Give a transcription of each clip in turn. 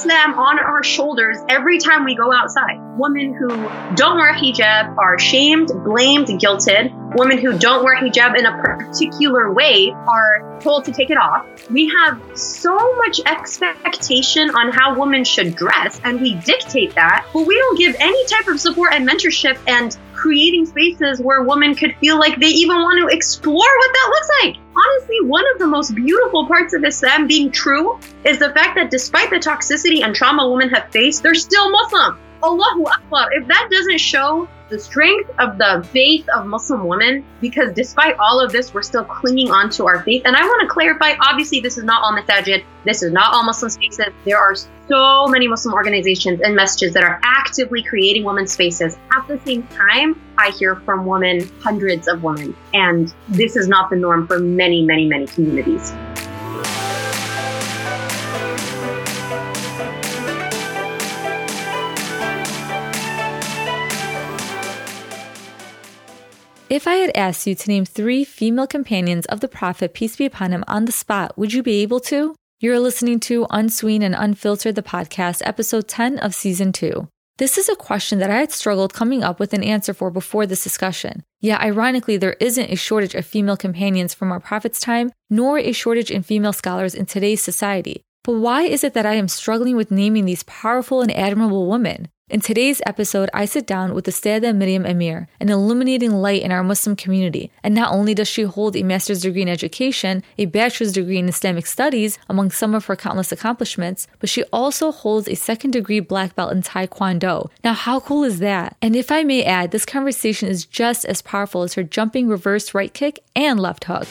Islam on our shoulders every time we go outside. Women who don't wear hijab are shamed, blamed, guilted. Women who don't wear hijab in a particular way are told to take it off. We have so much expectation on how women should dress, and we dictate that, but we don't give any type of support and mentorship and creating spaces where women could feel like they even want to explore what that looks like. Honestly, one of the most beautiful parts of Islam being true is the fact that despite the toxicity and trauma women have faced, they're still Muslim. Allahu Akbar. If that doesn't show the strength of the faith of Muslim women, because despite all of this, we're still clinging on to our faith. And I want to clarify obviously, this is not all masajid, this is not all Muslim spaces. There are so many Muslim organizations and masajid that are actively creating women's spaces. At the same time, I hear from women, hundreds of women, and this is not the norm for many, many, many communities. If I had asked you to name three female companions of the Prophet, peace be upon him, on the spot, would you be able to? You're listening to Unseen and Unfiltered, the podcast, episode 10 of season 2. This is a question that I had struggled coming up with an answer for before this discussion. Yet, ironically, there isn't a shortage of female companions from our Prophet's time, nor a shortage in female scholars in today's society. But why is it that I am struggling with naming these powerful and admirable women? In today's episode, I sit down with Ustadha Miriam Amir, an illuminating light in our Muslim community. And not only does she hold a master's degree in education, a bachelor's degree in Islamic studies, among some of her countless accomplishments, but she also holds a second degree black belt in Taekwondo. Now, how cool is that? And if I may add, this conversation is just as powerful as her jumping reverse right kick and left hook.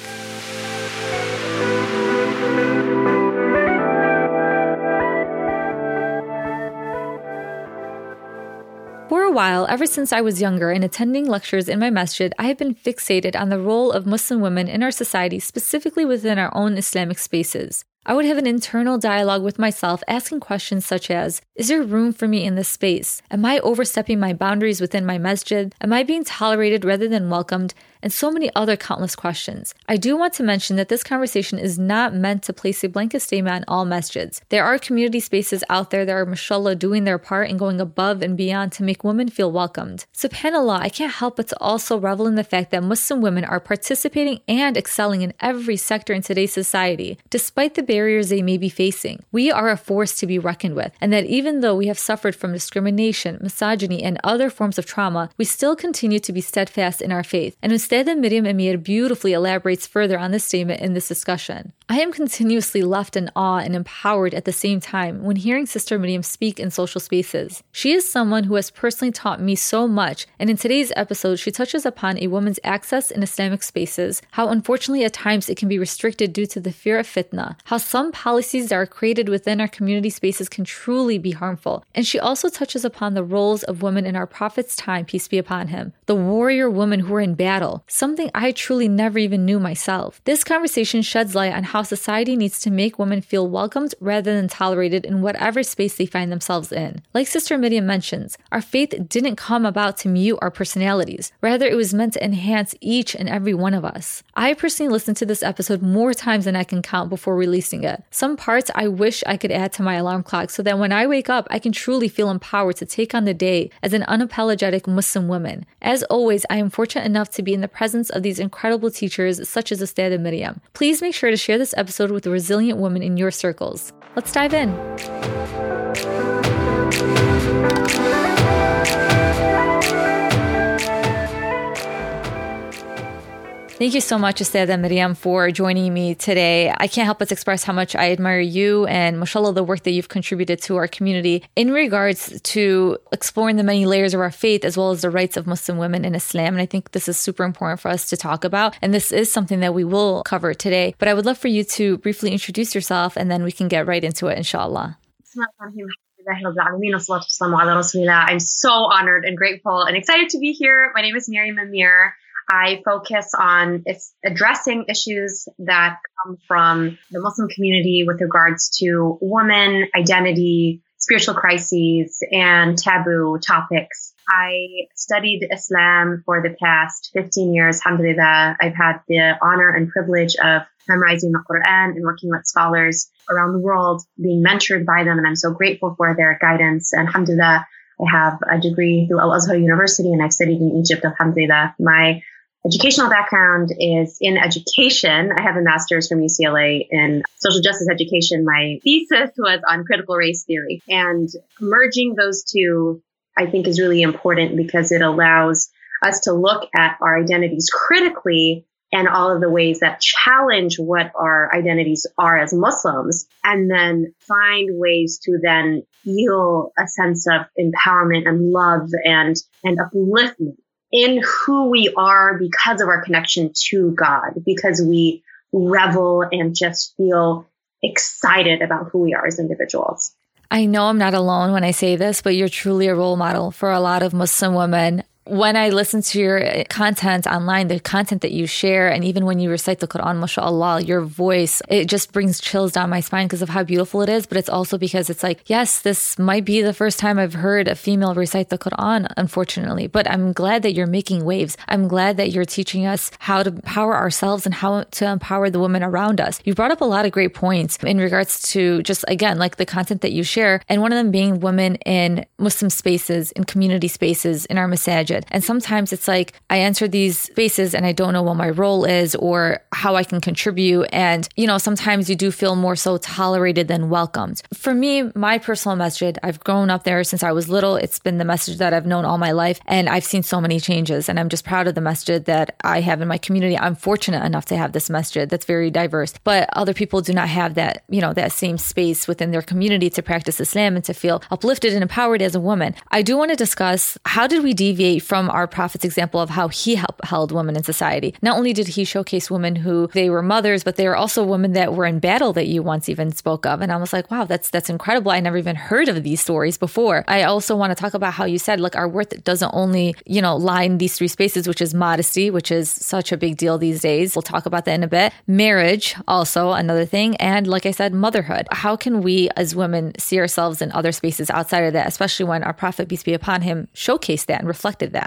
A while, ever since I was younger and attending lectures in my masjid, I have been fixated on the role of Muslim women in our society, specifically within our own Islamic spaces. I would have an internal dialogue with myself, asking questions such as Is there room for me in this space? Am I overstepping my boundaries within my masjid? Am I being tolerated rather than welcomed? And so many other countless questions. I do want to mention that this conversation is not meant to place a blanket statement on all masjids. There are community spaces out there that are, mashallah, doing their part and going above and beyond to make women feel welcomed. SubhanAllah, I can't help but to also revel in the fact that Muslim women are participating and excelling in every sector in today's society, despite the barriers they may be facing. We are a force to be reckoned with, and that even though we have suffered from discrimination, misogyny, and other forms of trauma, we still continue to be steadfast in our faith. And Ustadha Miriam Amir beautifully elaborates further on this statement in this discussion. I am continuously left in awe and empowered at the same time when hearing Sister Miriam speak in social spaces. She is someone who has personally taught me so much, and in today's episode, she touches upon a woman's access in Islamic spaces, how unfortunately at times it can be restricted due to the fear of fitna, how some policies that are created within our community spaces can truly be harmful, and she also touches upon the roles of women in our Prophet's time, peace be upon him, the warrior women who were in battle, something I truly never even knew myself. This conversation sheds light on how society needs to make women feel welcomed rather than tolerated in whatever space they find themselves in. Like Sister Miriam mentions, our faith didn't come about to mute our personalities. Rather, it was meant to enhance each and every one of us. I personally listened to this episode more times than I can count before releasing it. Some parts I wish I could add to my alarm clock so that when I wake up, I can truly feel empowered to take on the day as an unapologetic Muslim woman. As always, I am fortunate enough to be in the presence of these incredible teachers such as Ustadha Miriam. Please make sure to share this this episode with a resilient woman in your circles. Let's dive in. Thank you so much, Ustadha Miriam, for joining me today. I can't help but express how much I admire you and, mashallah, the work that you've contributed to our community in regards to exploring the many layers of our faith as well as the rights of Muslim women in Islam. And I think this is super important for us to talk about. And this is something that we will cover today. But I would love for you to briefly introduce yourself and then we can get right into it, inshallah. I'm so honored and grateful and excited to be here. My name is Miriam Amir. I focus on addressing issues that come from the Muslim community with regards to woman identity, spiritual crises, and taboo topics I studied Islam for the past 15 years. Alhamdulillah, I've had the honor and privilege of memorizing the Quran and working with scholars around the world, being mentored by them. And I'm so grateful for their guidance. And alhamdulillah, I have a degree through Al Azhar University and I've studied in Egypt. Alhamdulillah. My educational background is in education. I have a master's from UCLA in social justice education. My thesis was on critical race theory and merging those two, I think is really important because it allows us to look at our identities critically and all of the ways that challenge what our identities are as Muslims and then find ways to then feel a sense of empowerment and love and, and upliftment in who we are because of our connection to God, because we revel and just feel excited about who we are as individuals. I know I'm not alone when I say this, but you're truly a role model for a lot of Muslim women when I listen to your uh, content online, the content that you share, and even when you recite the Quran, mashallah, your voice, it just brings chills down my spine because of how beautiful it is. But it's also because it's like, yes, this might be the first time I've heard a female recite the Quran, unfortunately. But I'm glad that you're making waves. I'm glad that you're teaching us how to power ourselves and how to empower the women around us. You brought up a lot of great points in regards to just, again, like the content that you share, and one of them being women in Muslim spaces, in community spaces, in our masajid. And sometimes it's like I enter these spaces and I don't know what my role is or how I can contribute. And, you know, sometimes you do feel more so tolerated than welcomed. For me, my personal masjid, I've grown up there since I was little. It's been the masjid that I've known all my life. And I've seen so many changes. And I'm just proud of the masjid that I have in my community. I'm fortunate enough to have this masjid that's very diverse. But other people do not have that, you know, that same space within their community to practice Islam and to feel uplifted and empowered as a woman. I do want to discuss how did we deviate from our prophet's example of how he help, held women in society. Not only did he showcase women who they were mothers, but they were also women that were in battle that you once even spoke of. And I was like, wow, that's that's incredible. I never even heard of these stories before. I also want to talk about how you said, look, our worth doesn't only, you know, lie in these three spaces, which is modesty, which is such a big deal these days. We'll talk about that in a bit. Marriage, also another thing. And like I said, motherhood. How can we as women see ourselves in other spaces outside of that, especially when our prophet, peace be upon him, showcased that and reflected that?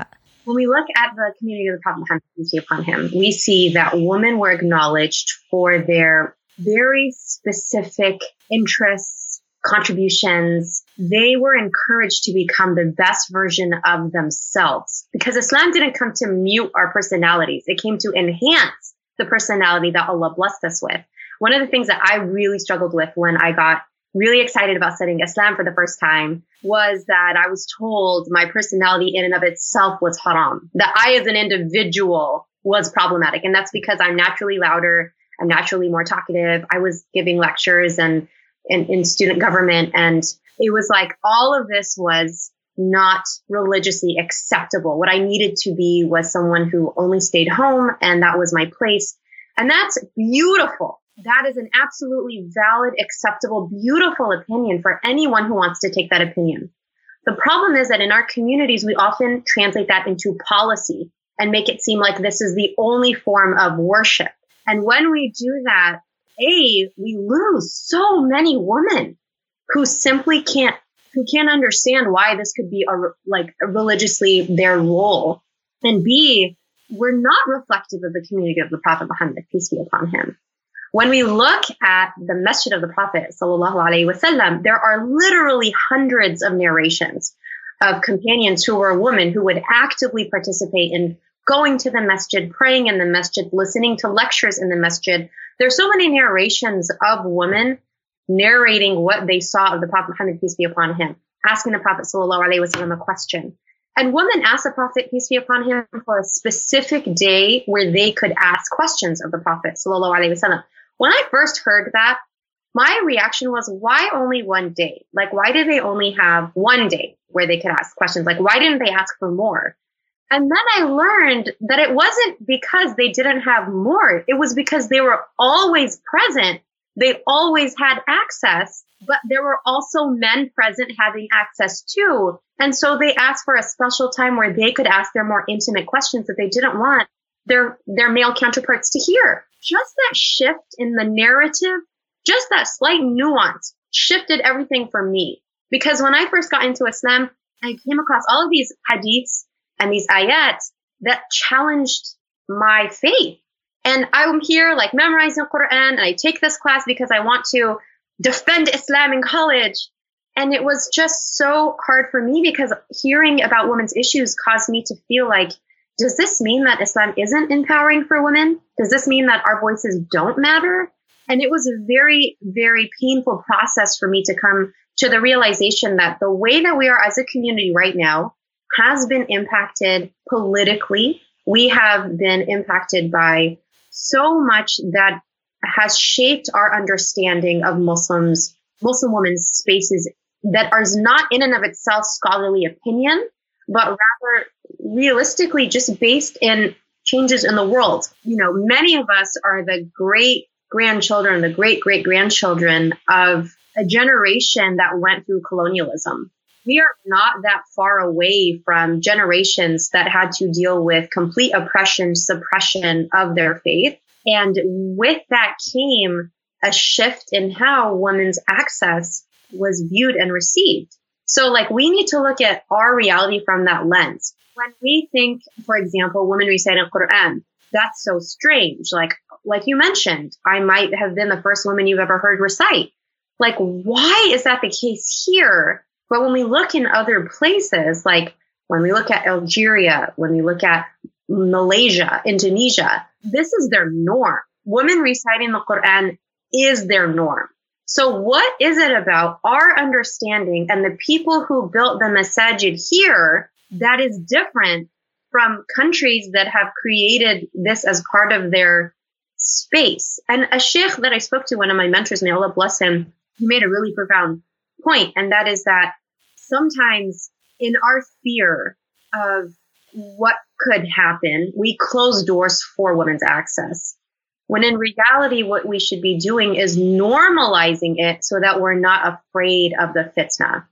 When we look at the community of the Prophet Muhammad, peace be upon him, we see that women were acknowledged for their very specific interests, contributions. They were encouraged to become the best version of themselves because Islam didn't come to mute our personalities. It came to enhance the personality that Allah blessed us with. One of the things that I really struggled with when I got really excited about studying Islam for the first time was that I was told my personality in and of itself was haram. That I as an individual was problematic. And that's because I'm naturally louder. I'm naturally more talkative. I was giving lectures and in student government. And it was like all of this was not religiously acceptable. What I needed to be was someone who only stayed home and that was my place. And that's beautiful that is an absolutely valid, acceptable, beautiful opinion for anyone who wants to take that opinion. The problem is that in our communities, we often translate that into policy and make it seem like this is the only form of worship. And when we do that, A, we lose so many women who simply can't, who can't understand why this could be a, like religiously their role. And B, we're not reflective of the community of the Prophet Muhammad, peace be upon him. When we look at the Masjid of the Prophet wasallam, there are literally hundreds of narrations of companions who were women who would actively participate in going to the masjid, praying in the masjid, listening to lectures in the masjid. There's so many narrations of women narrating what they saw of the Prophet Muhammad, peace be upon him, asking the Prophet wasallam a question. And women asked the Prophet, peace be upon him, for a specific day where they could ask questions of the Prophet. When I first heard that, my reaction was, why only one day? Like, why did they only have one day where they could ask questions? Like, why didn't they ask for more? And then I learned that it wasn't because they didn't have more. It was because they were always present. They always had access, but there were also men present having access too. And so they asked for a special time where they could ask their more intimate questions that they didn't want their, their male counterparts to hear just that shift in the narrative, just that slight nuance shifted everything for me. Because when I first got into Islam, I came across all of these hadiths and these ayats that challenged my faith. And I'm here like memorizing the Quran and I take this class because I want to defend Islam in college. And it was just so hard for me because hearing about women's issues caused me to feel like, does this mean that Islam isn't empowering for women? Does this mean that our voices don't matter? And it was a very, very painful process for me to come to the realization that the way that we are as a community right now has been impacted politically. We have been impacted by so much that has shaped our understanding of Muslims, Muslim women's spaces that are not in and of itself scholarly opinion, but rather realistically just based in changes in the world. You know, many of us are the great grandchildren, the great great grandchildren of a generation that went through colonialism. We are not that far away from generations that had to deal with complete oppression, suppression of their faith. And with that came a shift in how women's access was viewed and received. So like we need to look at our reality from that lens. When we think, for example, women reciting Quran, that's so strange. Like, like you mentioned, I might have been the first woman you've ever heard recite. Like, why is that the case here? But when we look in other places, like when we look at Algeria, when we look at Malaysia, Indonesia, this is their norm. Women reciting the Quran is their norm. So what is it about our understanding and the people who built the masajid here that is different from countries that have created this as part of their space? And a sheikh that I spoke to, one of my mentors, may Allah bless him, he made a really profound point, and that is that sometimes in our fear of what could happen, we close doors for women's access. When in reality, what we should be doing is normalizing it so that we're not afraid of the fitna.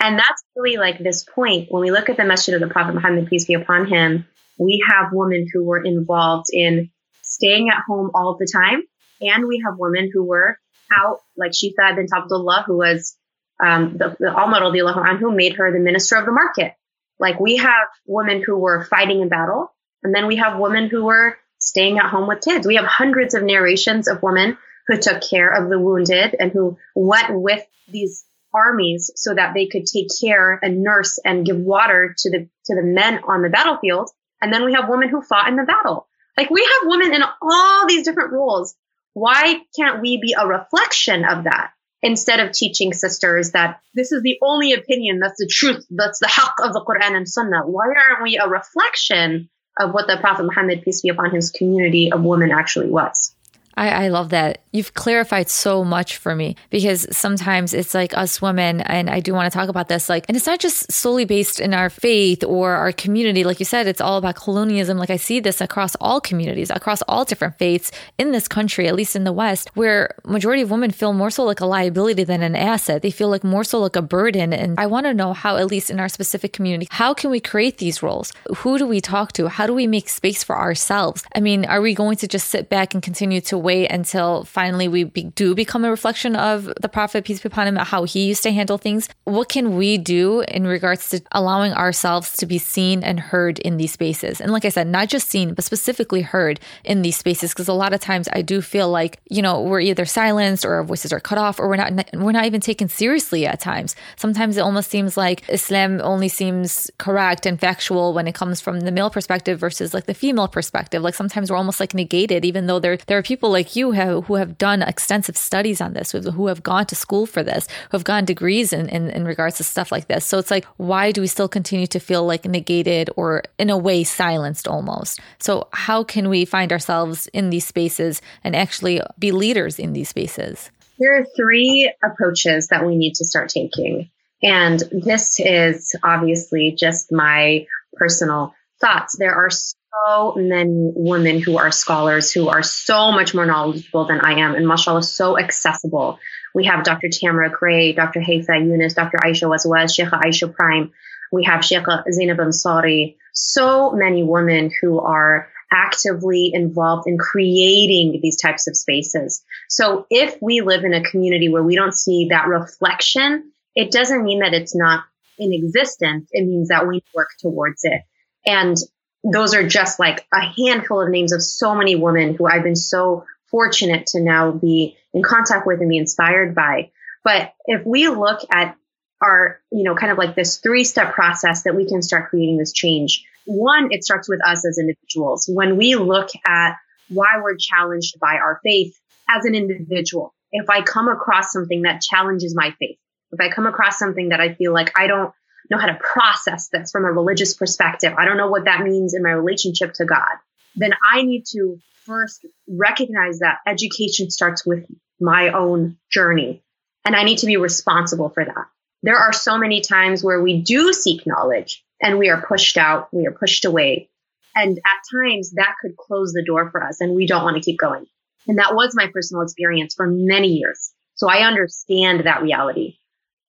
And that's really like this point. When we look at the message of the Prophet Muhammad, peace be upon him, we have women who were involved in staying at home all the time. And we have women who were out, like Shifa bint Abdullah, who was um, the, the Umar anhu made her the minister of the market. Like we have women who were fighting in battle, and then we have women who were staying at home with kids. We have hundreds of narrations of women who took care of the wounded and who went with these armies so that they could take care and nurse and give water to the to the men on the battlefield. And then we have women who fought in the battle. Like we have women in all these different roles. Why can't we be a reflection of that? instead of teaching sisters that this is the only opinion, that's the truth, that's the haqq of the Quran and Sunnah. Why aren't we a reflection of what the Prophet Muhammad, peace be upon his community of women actually was? I, I love that. You've clarified so much for me because sometimes it's like us women, and I do want to talk about this, like, and it's not just solely based in our faith or our community. Like you said, it's all about colonialism. Like I see this across all communities, across all different faiths in this country, at least in the West, where majority of women feel more so like a liability than an asset. They feel like more so like a burden. And I want to know how, at least in our specific community, how can we create these roles? Who do we talk to? How do we make space for ourselves? I mean, are we going to just sit back and continue to wait until finally we be, do become a reflection of the Prophet, peace be upon him, how he used to handle things? What can we do in regards to allowing ourselves to be seen and heard in these spaces? And like I said, not just seen, but specifically heard in these spaces. Because a lot of times I do feel like, you know, we're either silenced or our voices are cut off or we're not, we're not even taken seriously at times. Sometimes it almost seems like Islam only seems correct and factual when it comes from the male perspective versus like the female perspective. Like sometimes we're almost like negated, even though there, there are people like you have, who have done extensive studies on this, who have gone to school for this, who have gotten degrees in, in, in regards to stuff like this. So it's like, why do we still continue to feel like negated or in a way silenced almost? So how can we find ourselves in these spaces and actually be leaders in these spaces? There are three approaches that we need to start taking. And this is obviously just my personal thoughts. There are so many women who are scholars who are so much more knowledgeable than I am, and mashallah, so accessible. We have Dr. Tamara Gray, Dr. Haifaa Younis, Dr. Aisha Wazwaz, Sheikha Aisha Prime. We have Sheikha Zainab Ansari. So many women who are actively involved in creating these types of spaces. So if we live in a community where we don't see that reflection, it doesn't mean that it's not in existence, it means that we work towards it. And those are just like a handful of names of so many women who I've been so fortunate to now be in contact with and be inspired by. But if we look at our, you know, kind of like this three step process that we can start creating this change, one, it starts with us as individuals. When we look at why we're challenged by our faith as an individual, if I come across something that challenges my faith, if I come across something that I feel like I don't know how to process this from a religious perspective, I don't know what that means in my relationship to God, then I need to first recognize that education starts with my own journey. And I need to be responsible for that. There are so many times where we do seek knowledge and we are pushed out, we are pushed away. And at times that could close the door for us and we don't want to keep going. And that was my personal experience for many years. So I understand that reality.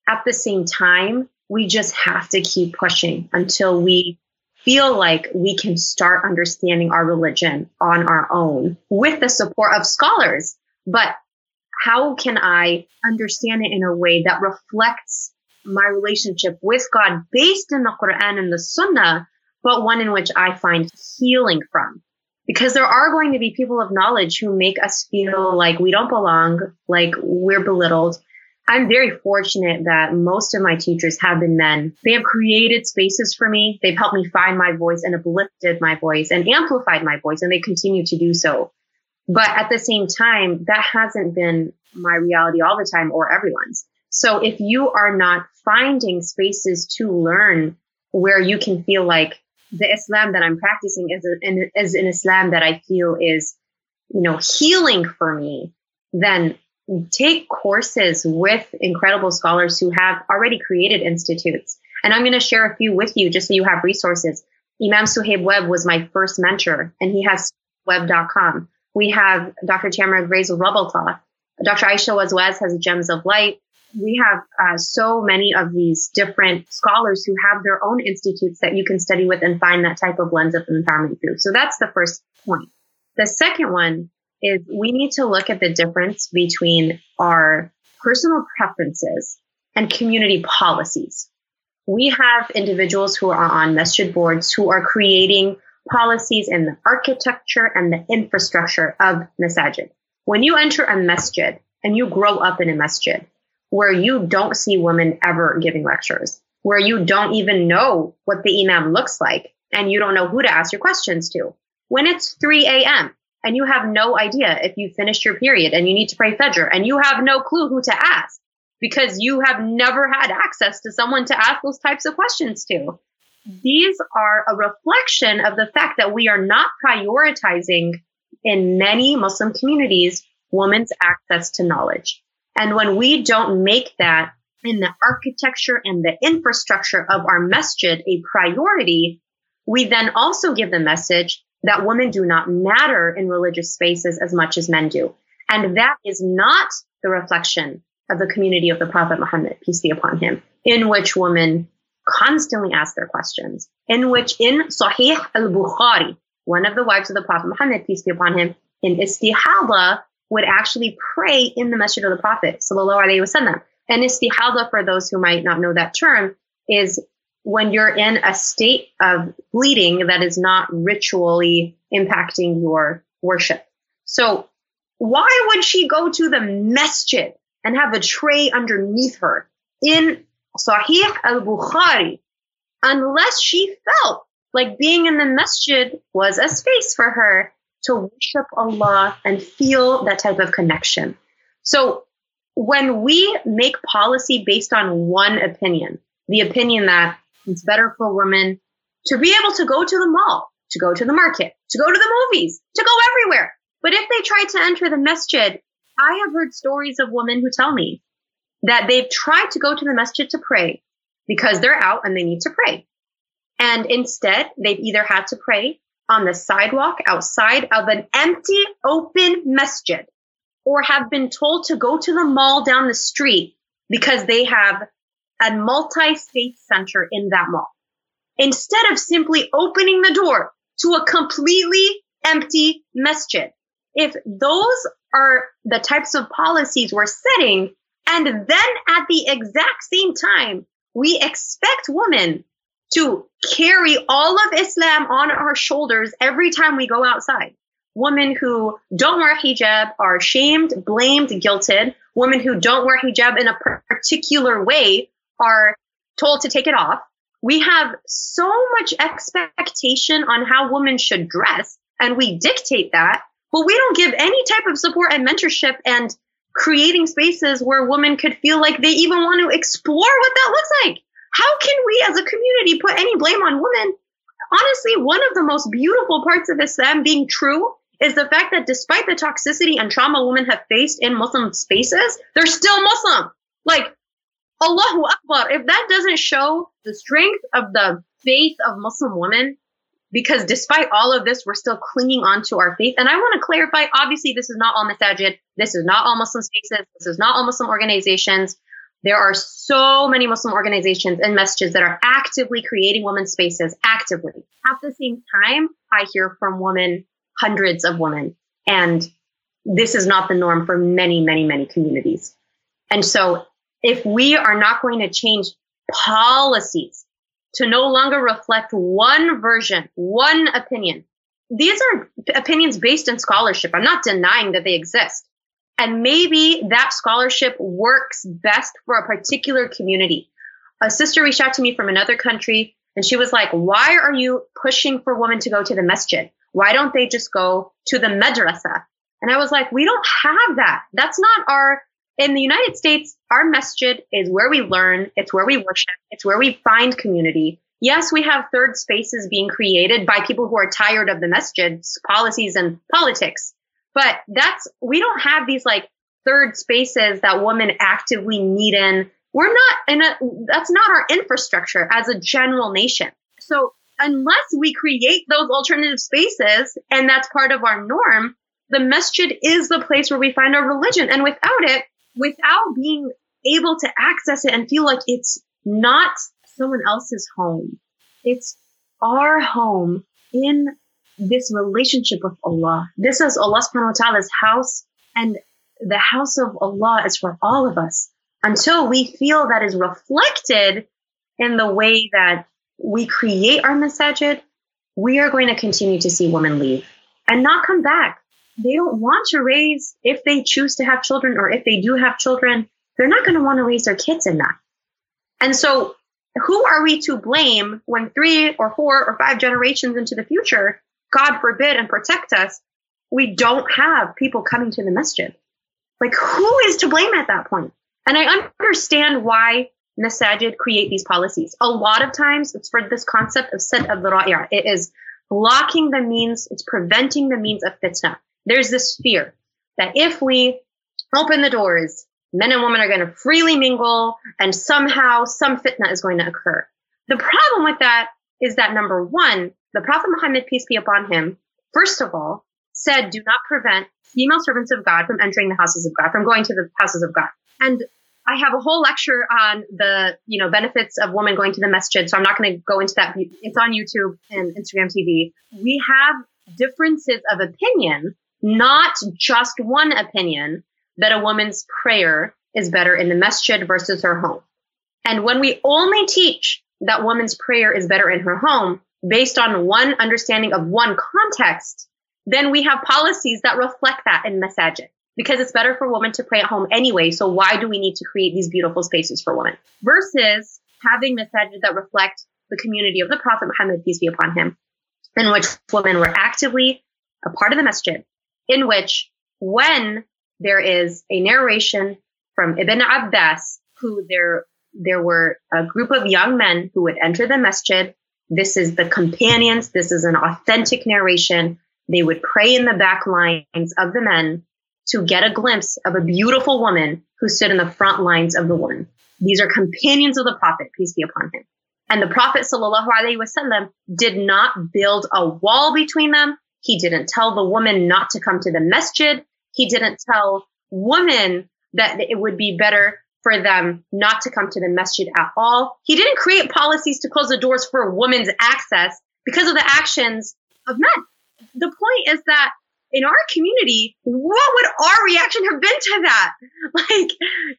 At the same time, we just have to keep pushing until we feel like we can start understanding our religion on our own with the support of scholars. But how can I understand it in a way that reflects my relationship with God based in the Quran and the Sunnah, but one in which I find healing from? Because there are going to be people of knowledge who make us feel like we don't belong, like we're belittled, I'm very fortunate that most of my teachers have been men. They have created spaces for me. They've helped me find my voice and uplifted my voice and amplified my voice, and they continue to do so. But at the same time, that hasn't been my reality all the time or everyone's. So if you are not finding spaces to learn where you can feel like the Islam that I'm practicing is, a, is an Islam that I feel is, you know, healing for me, then take courses with incredible scholars who have already created institutes. And I'm going to share a few with you just so you have resources. Imam Suhaib Webb was my first mentor and he has web.com. We have Dr. Tamara Gray's Rabata. Dr. Aisha Wazwaz has Gems of Light. We have uh, so many of these different scholars who have their own institutes that you can study with and find that type of lens of empowerment through. So that's the first point. The second one is we need to look at the difference between our personal preferences and community policies. We have individuals who are on masjid boards who are creating policies in the architecture and the infrastructure of masajid. When you enter a masjid and you grow up in a masjid where you don't see women ever giving lectures, where you don't even know what the imam looks like and you don't know who to ask your questions to. When it's 3 a.m., and you have no idea if you finished your period and you need to pray Fajr and you have no clue who to ask because you have never had access to someone to ask those types of questions to. These are a reflection of the fact that we are not prioritizing in many Muslim communities women's access to knowledge. And when we don't make that in the architecture and the infrastructure of our masjid a priority, we then also give the message that women do not matter in religious spaces as much as men do. And that is not the reflection of the community of the Prophet Muhammad, peace be upon him, in which women constantly ask their questions, in which in Sahih al-Bukhari, one of the wives of the Prophet Muhammad, peace be upon him, in istihada would actually pray in the masjid of the Prophet, sallallahu alaihi wasallam. And istihada, for those who might not know that term, is when you're in a state of bleeding that is not ritually impacting your worship. So why would she go to the masjid and have a tray underneath her in Sahih al-Bukhari unless she felt like being in the masjid was a space for her to worship Allah and feel that type of connection. So when we make policy based on one opinion, the opinion that it's better for women to be able to go to the mall, to go to the market, to go to the movies, to go everywhere. But if they try to enter the masjid, I have heard stories of women who tell me that they've tried to go to the masjid to pray because they're out and they need to pray. And instead, they've either had to pray on the sidewalk outside of an empty, open masjid or have been told to go to the mall down the street because they have a multi-state center in that mall. Instead of simply opening the door to a completely empty masjid. If those are the types of policies we're setting, and then at the exact same time, we expect women to carry all of Islam on our shoulders every time we go outside. Women who don't wear hijab are shamed, blamed, guilted. Women who don't wear hijab in a particular way are told to take it off. We have so much expectation on how women should dress, and we dictate that, but we don't give any type of support and mentorship and creating spaces where women could feel like they even want to explore what that looks like. How can we as a community put any blame on women? Honestly, one of the most beautiful parts of Islam being true is the fact that despite the toxicity and trauma women have faced in Muslim spaces, they're still Muslim. Like, Allahu Akbar. If that doesn't show the strength of the faith of Muslim women, because despite all of this, we're still clinging on to our faith. And I want to clarify, obviously, this is not all masajid. This is not all Muslim spaces. This is not all Muslim organizations. There are so many Muslim organizations and masajid that are actively creating women's spaces, actively. At the same time, I hear from women, hundreds of women, and this is not the norm for many, many, many communities. And so if we are not going to change policies to no longer reflect one version, one opinion, these are opinions based in scholarship. I'm not denying that they exist. And maybe that scholarship works best for a particular community. A sister reached out to me from another country and she was like, why are you pushing for women to go to the masjid? Why don't they just go to the madrasa? And I was like, we don't have that. That's not our, in the United States, our masjid is where we learn. It's where we worship. It's where we find community. Yes, we have third spaces being created by people who are tired of the masjid's policies and politics. But that's, we don't have these like third spaces that women actively need in. We're not in a, that's not our infrastructure as a general nation. So unless we create those alternative spaces and that's part of our norm, the masjid is the place where we find our religion. And without it, without being able to access it and feel like it's not someone else's home, it's our home in this relationship with Allah. This is Allah subhanahu wa ta'ala's house and the house of Allah is for all of us until we feel that is reflected in the way that we create our masajid, we are going to continue to see women leave and not come back. They don't want to raise, if they choose to have children or if they do have children, they're not going to want to raise their kids in that. And so, who are we to blame when three or four or five generations into the future God forbid and protect us, we don't have people coming to the masjid. Like, who is to blame at that point? And I understand why masajid create these policies. A lot of times it's for this concept of sadd al-dhara'i'. It is blocking the means, it's preventing the means of fitna. There's this fear that if we open the doors, men and women are going to freely mingle and somehow some fitna is going to occur. The problem with that is that number one, the Prophet Muhammad, peace be upon him, first of all, said, do not prevent female servants of God from entering the houses of God, from going to the houses of God. And I have a whole lecture on the, you know, benefits of women going to the masjid. So I'm not going to go into that. It's on YouTube and Instagram TV. We have differences of opinion, not just one opinion that a woman's prayer is better in the masjid versus her home. And when we only teach that woman's prayer is better in her home, based on one understanding of one context, then we have policies that reflect that in masajid because it's better for women to pray at home anyway. So why do we need to create these beautiful spaces for women versus having masajid that reflect the community of the Prophet Muhammad, peace be upon him, in which women were actively a part of the masjid, in which when there is a narration from Ibn Abbas, who there, there were a group of young men who would enter the masjid this is the companions. This is an authentic narration. They would pray in the back lines of the men to get a glimpse of a beautiful woman who stood in the front lines of the woman. These are companions of the Prophet, peace be upon him. And the Prophet did not build a wall between them. He didn't tell the woman not to come to the masjid. He didn't tell women that it would be better for them not to come to the masjid at all. He didn't create policies to close the doors for women's access because of the actions of men. The point is that in our community, what would our reaction have been to that? Like,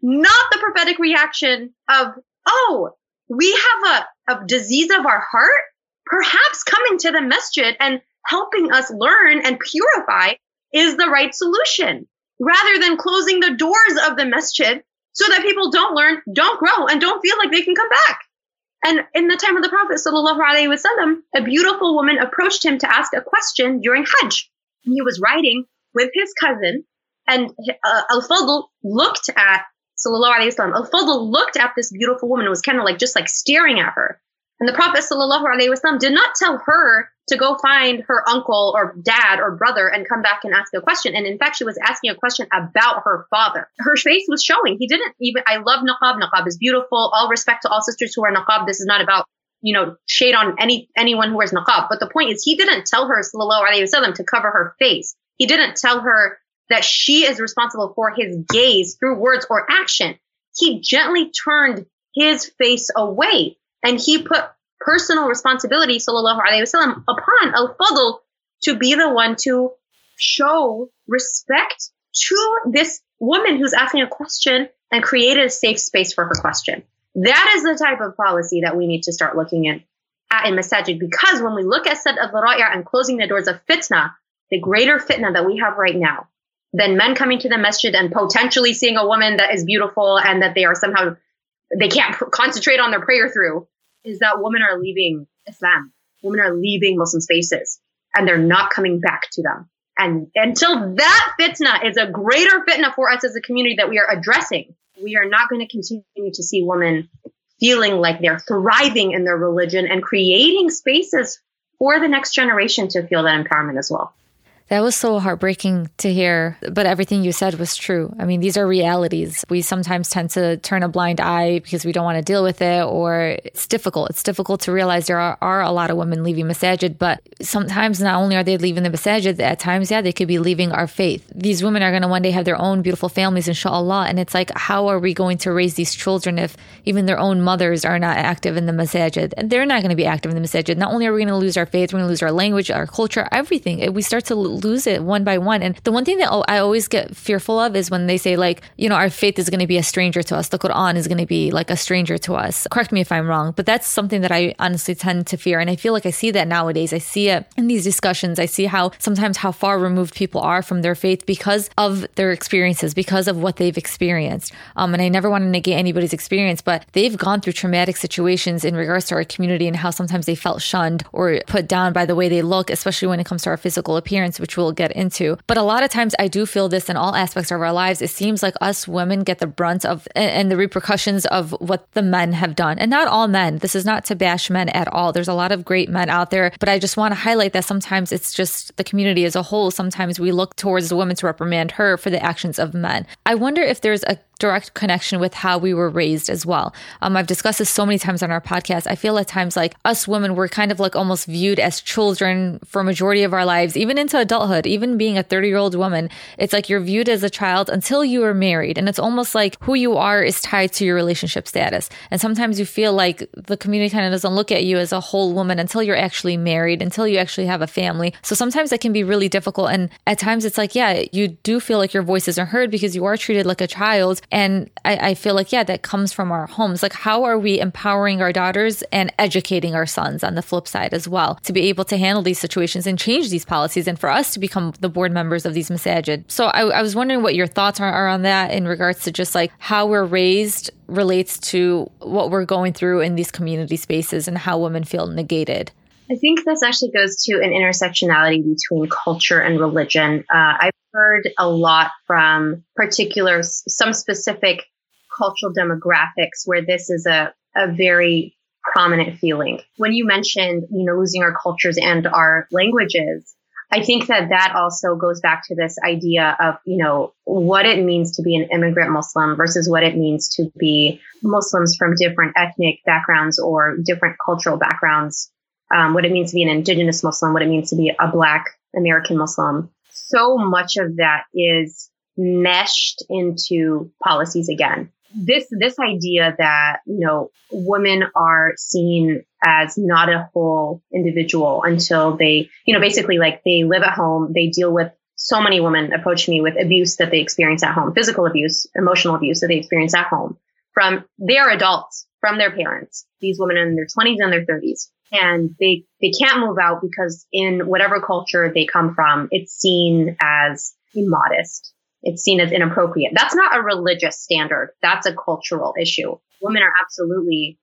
not the prophetic reaction of, oh, we have a, a disease of our heart, perhaps coming to the masjid and helping us learn and purify is the right solution rather than closing the doors of the masjid so that people don't learn, don't grow, and don't feel like they can come back. And in the time of the Prophet wasallam, a beautiful woman approached him to ask a question during Hajj. He was riding with his cousin, and uh, Al-Fadl looked at Sallallahu Alaihi Wasallam. Al-Fadl looked at this beautiful woman and was kind of like just like staring at her. And the Prophet ﷺ did not tell her to go find her uncle or dad or brother and come back and ask a question. And in fact, she was asking a question about her father. Her face was showing. He didn't even, I love niqab. Niqab is beautiful. All respect to all sisters who wear niqab. This is not about, you know, shade on any, anyone who wears niqab. But the point is, he didn't tell her, sallallahu alayhi wasallam, to cover her face. He didn't tell her that she is responsible for his gaze through words or action. He gently turned his face away and he put personal responsibility, sallallahu alaihi wasallam, upon al-Fadl to be the one to show respect to this woman who's asking a question and created a safe space for her question. That is the type of policy that we need to start looking in at in Masajid because when we look at Sadd al-Dhara'i and closing the doors of fitna, the greater fitna that we have right now, than men coming to the masjid and potentially seeing a woman that is beautiful and that they are somehow they can't pr- concentrate on their prayer through is that women are leaving Islam. Women are leaving Muslim spaces and they're not coming back to them. And until that fitna is a greater fitna for us as a community that we are addressing, we are not going to continue to see women feeling like they're thriving in their religion and creating spaces for the next generation to feel that empowerment as well. That was so heartbreaking to hear, but everything you said was true. I mean, these are realities. We sometimes tend to turn a blind eye because we don't want to deal with it, or it's difficult. It's difficult to realize there are, are a lot of women leaving masajid, but sometimes not only are they leaving the masajid, at times, yeah, they could be leaving our faith. These women are going to one day have their own beautiful families, inshallah. And it's like, how are we going to raise these children if even their own mothers are not active in the masajid? They're not going to be active in the masajid. Not only are we going to lose our faith, we're going to lose our language, our culture, everything. We start to lose it one by one. And the one thing that I always get fearful of is when they say, like, you know, our faith is going to be a stranger to us. The Quran is going to be like a stranger to us. Correct me if I'm wrong, but that's something that I honestly tend to fear. And I feel like I see that nowadays. I see it in these discussions. I see how sometimes how far removed people are from their faith because of their experiences, because of what they've experienced. Um, and I never want to negate anybody's experience, but they've gone through traumatic situations in regards to our community and how sometimes they felt shunned or put down by the way they look, especially when it comes to our physical appearance, which we'll get into. But a lot of times I do feel this in all aspects of our lives. It seems like us women get the brunt of and the repercussions of what the men have done. And not all men. This is not to bash men at all. There's a lot of great men out there, but I just want to highlight that sometimes it's just the community as a whole. Sometimes we look towards the woman to reprimand her for the actions of men. I wonder if there's a direct connection with how we were raised as well. Um, I've discussed this so many times on our podcast. I feel at times like us women were kind of like almost viewed as children for a majority of our lives, even into adulthood, even being a 30 year old woman. It's like you're viewed as a child until you are married. And it's almost like who you are is tied to your relationship status. And sometimes you feel like the community kind of doesn't look at you as a whole woman until you're actually married, until you actually have a family. So sometimes that can be really difficult. And at times it's like, yeah, you do feel like your voices isn't heard because you are treated like a child. And I, I, feel like, yeah, that comes from our homes. Like, how are we empowering our daughters and educating our sons on the flip side as well to be able to handle these situations and change these policies and for us to become the board members of these masajid? So I, I was wondering what your thoughts are, are on that in regards to just like how we're raised relates to what we're going through in these community spaces and how women feel negated. I think this actually goes to an intersectionality between culture and religion. Uh, I've heard a lot from particular, some specific cultural demographics where this is a, a very prominent feeling. When you mentioned, you know, losing our cultures and our languages, I think that that also goes back to this idea of, you know, what it means to be an immigrant Muslim versus what it means to be Muslims from different ethnic backgrounds or different cultural backgrounds um, what it means to be an indigenous Muslim, what it means to be a Black American Muslim. So much of that is meshed into policies again. This, this idea that, you know, women are seen as not a whole individual until they, you know, basically like they live at home, they deal with so many women approach me with abuse that they experience at home, physical abuse, emotional abuse that they experience at home. From their adults, from their parents. These women in their 20s and their 30s. And they, they can't move out because in whatever culture they come from, it's seen as immodest. It's seen as inappropriate. That's not a religious standard. That's a cultural issue. Women are absolutely,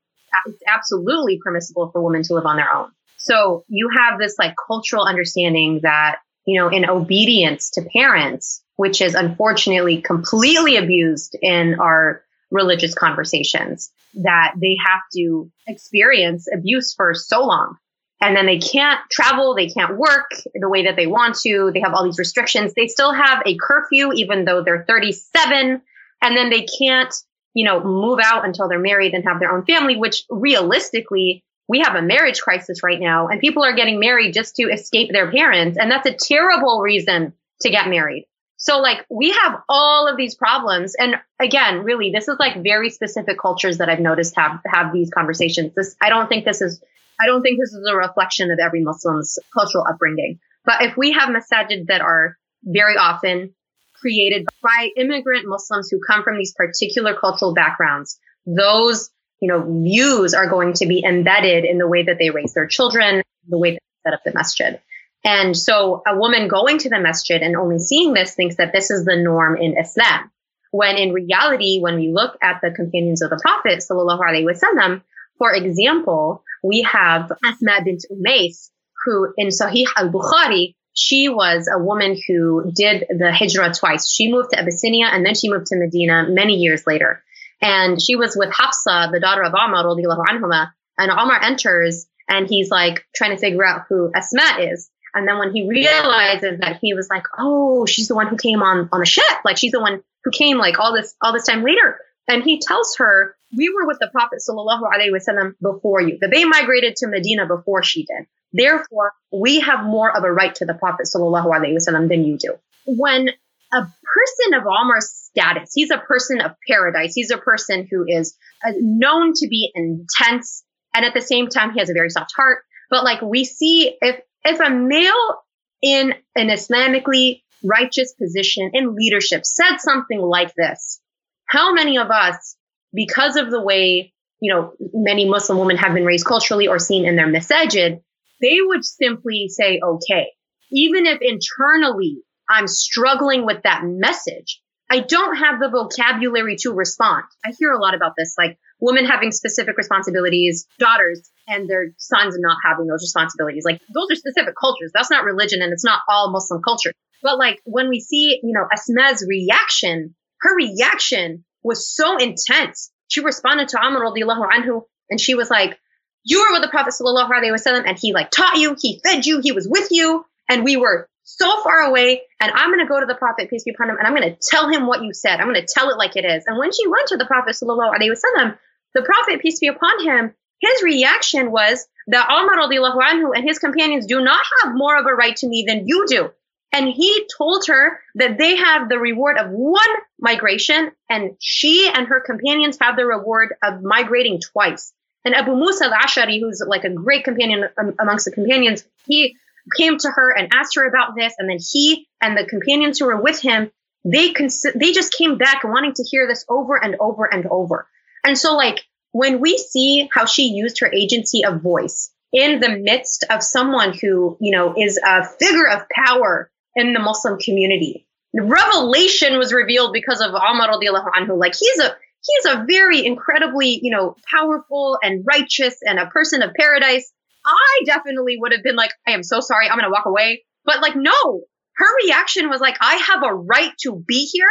it's absolutely permissible for women to live on their own. So you have this like cultural understanding that, you know, in obedience to parents, which is unfortunately completely abused in our religious conversations that they have to experience abuse for so long. And then they can't travel, they can't work the way that they want to. They have all these restrictions. They still have a curfew, even though they're 37. And then they can't, you know, move out until they're married and have their own family, which realistically, we have a marriage crisis right now and people are getting married just to escape their parents. And that's a terrible reason to get married. So like we have all of these problems. And again, really, this is like very specific cultures that I've noticed have, have these conversations. This, I don't think this is, I don't think this is a reflection of every Muslim's cultural upbringing. But if we have masajid that are very often created by immigrant Muslims who come from these particular cultural backgrounds, those, you know, views are going to be embedded in the way that they raise their children, the way that they set up the masjid. And so a woman going to the masjid and only seeing this thinks that this is the norm in Islam. When in reality, when we look at the companions of the Prophet, sallallahu alaihi wasallam, for example, we have Asma bint Umais, who in Sahih al-Bukhari, she was a woman who did the hijrah twice. She moved to Abyssinia and then she moved to Medina many years later. And she was with Hafsa, the daughter of Umar, anhuma, and Umar enters and he's like trying to figure out who Asma is. And then when he realizes that he was like, oh, she's the one who came on on the ship, like she's the one who came like all this all this time later. And he tells her, we were with the Prophet sallallahu alaihi wasallam before you. That they migrated to Medina before she did. Therefore, we have more of a right to the Prophet sallallahu alaihi wasallam than you do. When a person of Umar's status, he's a person of paradise. He's a person who is uh, known to be intense, and at the same time, he has a very soft heart. But like we see, if if a male in an Islamically righteous position in leadership said something like this, how many of us, because of the way, you know, many Muslim women have been raised culturally or seen in their masajid, they would simply say, okay, even if internally I'm struggling with that message, I don't have the vocabulary to respond. I hear a lot about this, like women having specific responsibilities, daughters and their sons not having those responsibilities. Like those are specific cultures. That's not religion and it's not all Muslim culture. But like when we see, you know, Asma's reaction, her reaction was so intense. She responded to Umar radiallahu anhu and she was like, you were with the Prophet sallallahu alaihi wasallam and he like taught you, he fed you, he was with you. And we were so far away and I'm going to go to the Prophet, peace be upon him, and I'm going to tell him what you said. I'm going to tell it like it is. And when she went to the Prophet sallallahu alaihi wasallam, the Prophet, peace be upon him, his reaction was that Umar anhu and his companions do not have more of a right to me than you do. And he told her that they have the reward of one migration and she and her companions have the reward of migrating twice. And Abu Musa al-Ashari, who's like a great companion amongst the companions, he came to her and asked her about this. And then he and the companions who were with him, they cons- they just came back wanting to hear this over and over and over. And so like when we see how she used her agency of voice in the midst of someone who, you know, is a figure of power in the Muslim community, revelation was revealed because of Umar radiallahu anhu. Like he's a, he's a very incredibly, you know, powerful and righteous and a person of paradise. I definitely would have been like, I am so sorry. I'm going to walk away. But like, no, her reaction was like, I have a right to be here.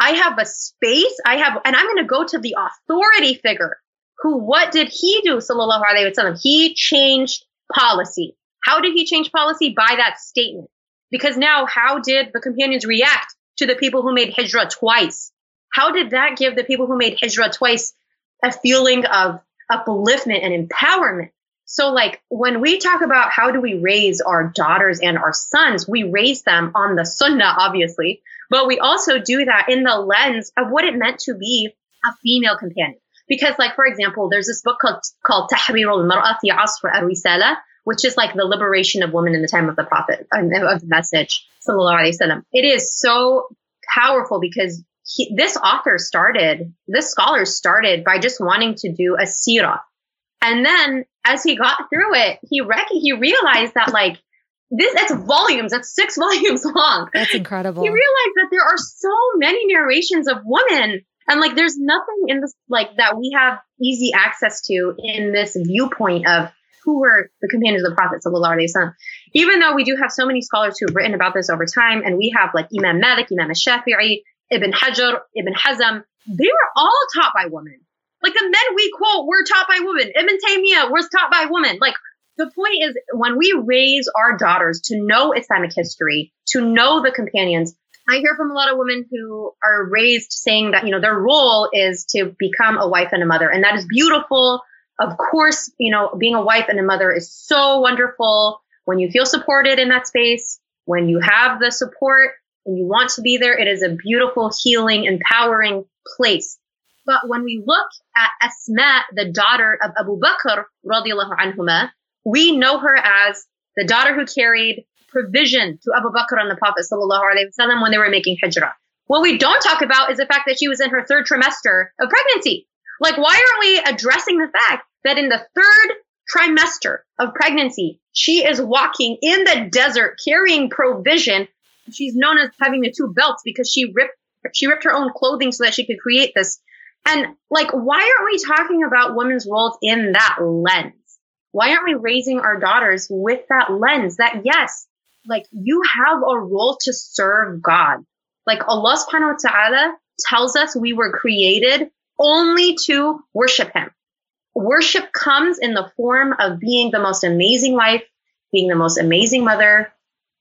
I have a space. I have, and I'm going to go to the authority figure who, what did he do? Sallallahu alaihi wasallam. He changed policy. How did he change policy? By that statement. Because now, how did the companions react to the people who made hijrah twice? How did that give the people who made hijrah twice a feeling of upliftment and empowerment? So like when we talk about how do we raise our daughters and our sons, we raise them on the sunnah, obviously, but we also do that in the lens of what it meant to be a female companion. Because like, for example, there's this book called, called Tahrir al-Mar'a Asr al-Risala, which is like the liberation of women in the time of the Prophet, um, of the message, sallallahu alayhi wasallam. It is so powerful because he, this author started, this scholar started by just wanting to do a sirah. And then as he got through it, he rec- he realized that like this it's volumes, it's six volumes long. That's incredible. He realized that there are so many narrations of women and like there's nothing in this like that we have easy access to in this viewpoint of who were the companions of the Prophet sallallahu. Even though we do have so many scholars who have written about this over time, and we have like Imam Malik, Imam Shafi'i, Ibn Hajar, Ibn Hazm, they were all taught by women. Like the men we quote were taught by women. Taymiyyah was taught by women. Like the point is when we raise our daughters to know Islamic history, to know the companions, I hear from a lot of women who are raised saying that, you know, their role is to become a wife and a mother. And that is beautiful. Of course, you know, being a wife and a mother is so wonderful when you feel supported in that space, when you have the support and you want to be there. It is a beautiful, healing, empowering place. But when we look at Asma, the daughter of Abu Bakr, we know her as the daughter who carried provision to Abu Bakr and the Prophet sallallahu alaihi wasallam when they were making hijrah. What we don't talk about is the fact that she was in her third trimester of pregnancy. Like, why aren't we addressing the fact that in the third trimester of pregnancy, she is walking in the desert carrying provision. She's known as having the two belts because she ripped she ripped her own clothing so that she could create this. And like, why aren't we talking about women's roles in that lens? Why aren't we raising our daughters with that lens that yes, like you have a role to serve God. Like Allah subhanahu wa ta'ala tells us we were created only to worship him. Worship comes in the form of being the most amazing wife, being the most amazing mother,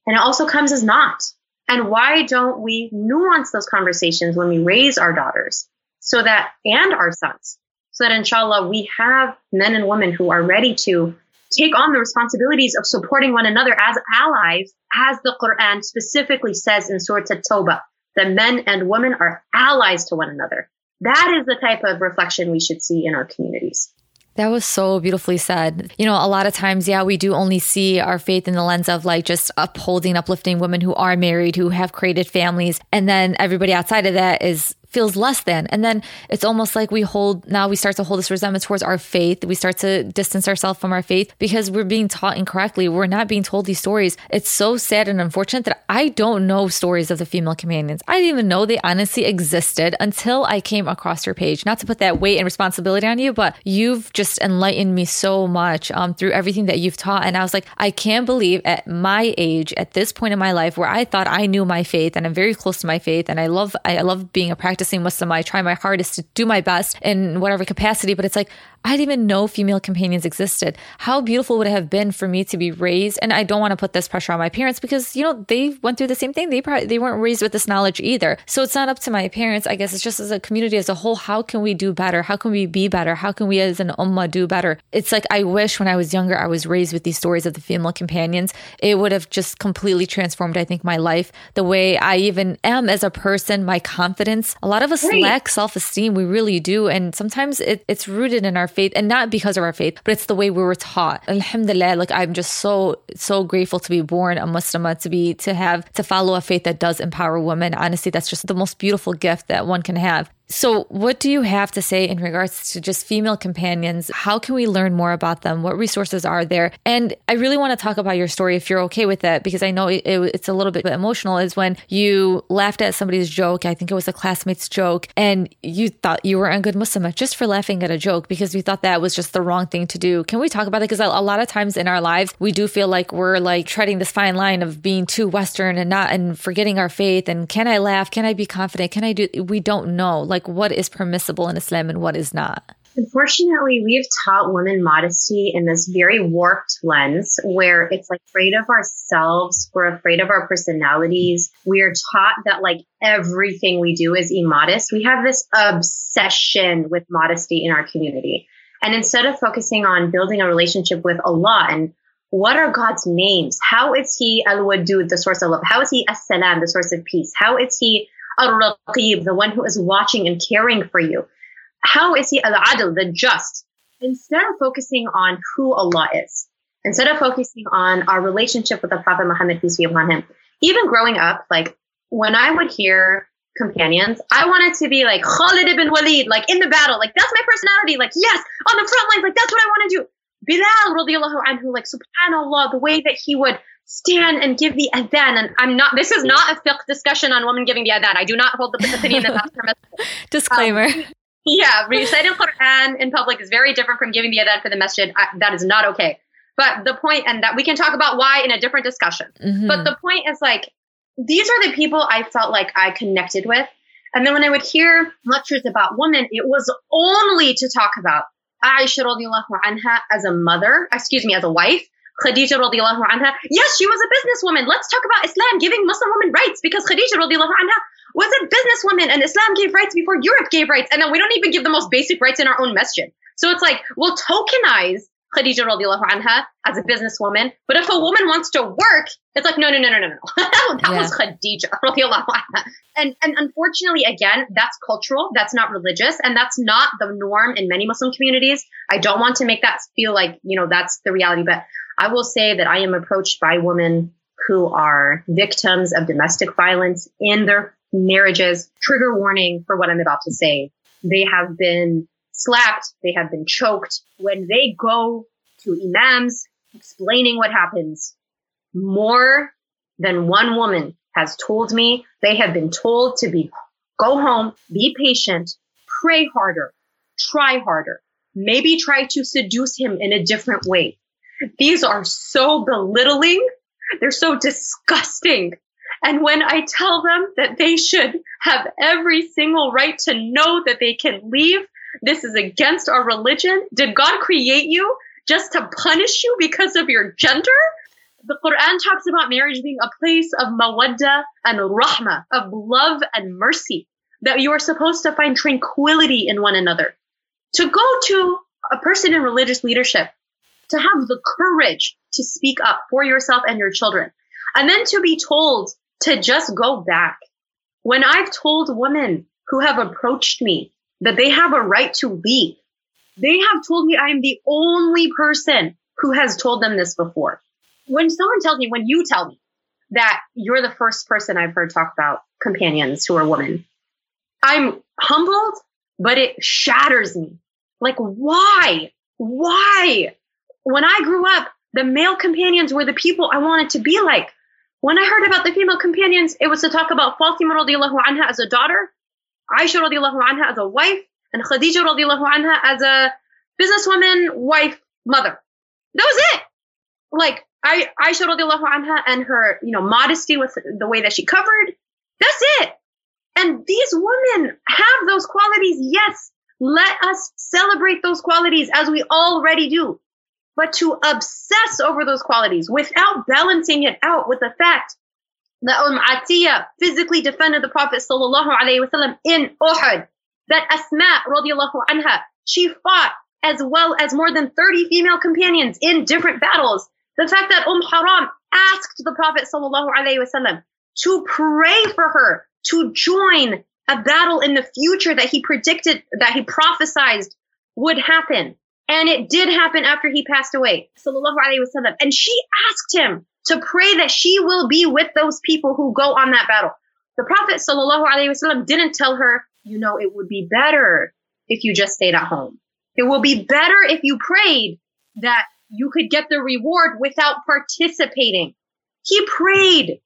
and it also comes as not. And why don't we nuance those conversations when we raise our daughters so that, and our sons, so that inshallah we have men and women who are ready to take on the responsibilities of supporting one another as allies, as the Quran specifically says in Surah At-Tawbah, that men and women are allies to one another. That is the type of reflection we should see in our communities. That was so beautifully said. You know, a lot of times, yeah, we do only see our faith in the lens of like just upholding, uplifting women who are married, who have created families. And then everybody outside of that is feels less than. And then it's almost like we hold, now we start to hold this resentment towards our faith. We start to distance ourselves from our faith because we're being taught incorrectly. We're not being told these stories. It's so sad and unfortunate that I don't know stories of the female companions. I didn't even know they honestly existed until I came across your page. Not to put that weight and responsibility on you, but you've just enlightened me so much um, through everything that you've taught. And I was like, I can't believe at my age, at this point in my life where I thought I knew my faith and I'm very close to my faith and I love, I love being a practitioner practicing Muslim. I try my hardest to do my best in whatever capacity, but it's like I didn't even know female companions existed. How beautiful would it have been for me to be raised? And I don't want to put this pressure on my parents because you know they went through the same thing. They probably they weren't raised with this knowledge either. So it's not up to my parents. I guess it's just as a community as a whole. How can we do better? How can we be better? How can we as an ummah do better? It's like I wish when I was younger I was raised with these stories of the female companions. It would have just completely transformed. I think my life, the way I even am as a person, my confidence. A lot of us right. lack self esteem. We really do, and sometimes it, it's rooted in our faith and not because of our faith, but it's the way we were taught. Alhamdulillah, like I'm just so, so grateful to be born a Muslimah, to be, to have, to follow a faith that does empower women. Honestly, that's just the most beautiful gift that one can have. So, what do you have to say in regards to just female companions? How can we learn more about them? What resources are there? And I really want to talk about your story if you're okay with that, because I know it, it, it's a little bit emotional. Is when you laughed at somebody's joke. I think it was a classmate's joke, and you thought you were a good Muslim uh, just for laughing at a joke because you thought that was just the wrong thing to do. Can we talk about it? Because a lot of times in our lives, we do feel like we're like treading this fine line of being too Western and not and forgetting our faith. And can I laugh? Can I be confident? Can I do? We don't know. Like, what is permissible in Islam and what is not? Unfortunately, we've taught women modesty in this very warped lens where it's like afraid of ourselves, we're afraid of our personalities. We are taught that like everything we do is immodest. We have this obsession with modesty in our community. And instead of focusing on building a relationship with Allah and what are God's names? How is He Al Wadud, the source of love? How is He As Salam, the source of peace? How is He The one who is watching and caring for you. How is he Al-Adl, the just? Instead of focusing on who Allah is, instead of focusing on our relationship with the Prophet Muhammad, peace be upon him, even growing up, like when I would hear companions. I wanted to be like Khalid ibn Walid, like in the battle. Like that's my personality. Like yes, on the front lines. Like that's what I want to do. Bilal radiallahu anhu, like subhanallah, the way that he would stand and give the adhan. And I'm not, this is not a fiqh discussion on women giving the adhan. I do not hold the opinion that that's permissible. Disclaimer. Um, yeah, reciting Quran in public is very different from giving the adhan for the masjid. I, that is not okay. But the point, and that we can talk about why in a different discussion. Mm-hmm. But the point is like, these are the people I felt like I connected with. And then when I would hear lectures about women, it was only to talk about Aisha radiallahu anha as a mother, excuse me, as a wife, Khadija radiallahu anha. Yes, she was a businesswoman. Let's talk about Islam giving Muslim women rights because Khadija radiallahu anha was a businesswoman and Islam gave rights before Europe gave rights. And then we don't even give the most basic rights in our own masjid. So it's like, we'll tokenize Khadija radiallahu anha as a businesswoman. But if a woman wants to work, it's like, no, no, no, no, no, no. that yeah. was Khadija radiallahu anha. And, and unfortunately, again, that's cultural. That's not religious. And that's not the norm in many Muslim communities. I don't want to make that feel like, you know, that's the reality. But I will say that I am approached by women who are victims of domestic violence in their marriages. Trigger warning for what I'm about to say. They have been slapped, they have been choked. When they go to imams explaining what happens, more than one woman has told me they have been told to be go home, be patient, pray harder, try harder, maybe try to seduce him in a different way. These are so belittling. They're so disgusting. And when I tell them that they should have every single right to know that they can leave, this is against our religion. Did God create you just to punish you because of your gender? The Quran talks about marriage being a place of mawadda and rahmah, of love and mercy, that you are supposed to find tranquility in one another. To go to a person in religious leadership, to have the courage to speak up for yourself and your children, and then to be told to just go back. When I've told women who have approached me that they have a right to leave. They have told me I am the only person who has told them this before. When someone tells me, when you tell me that you're the first person I've heard talk about companions who are women, I'm humbled, but it shatters me. Like, why? Why? When I grew up, the male companions were the people I wanted to be like. When I heard about the female companions, it was to talk about Fatima radiallahu anha as a daughter Aisha radiallahu anha as a wife and Khadija radiallahu anha as a businesswoman, wife, mother. That was it. Like I, Aisha radiallahu anha and her, you know, modesty with the way that she covered. That's it. And these women have those qualities. Yes. Let us celebrate those qualities as we already do. But to obsess over those qualities without balancing it out with the fact that Umm Atiyah physically defended the Prophet wasallam in Uhud. That Asma radiallahu anha, she fought as well as more than 30 female companions in different battles. The fact that Umm Haram asked the Prophet wasallam to pray for her to join a battle in the future that he predicted, that he prophesied would happen. And it did happen after he passed away, sallallahu alaihi wasallam. And she asked him to pray that she will be with those people who go on that battle. The Prophet ﷺ didn't tell her, you know, it would be better if you just stayed at home. It will be better if you prayed that you could get the reward without participating. He prayed.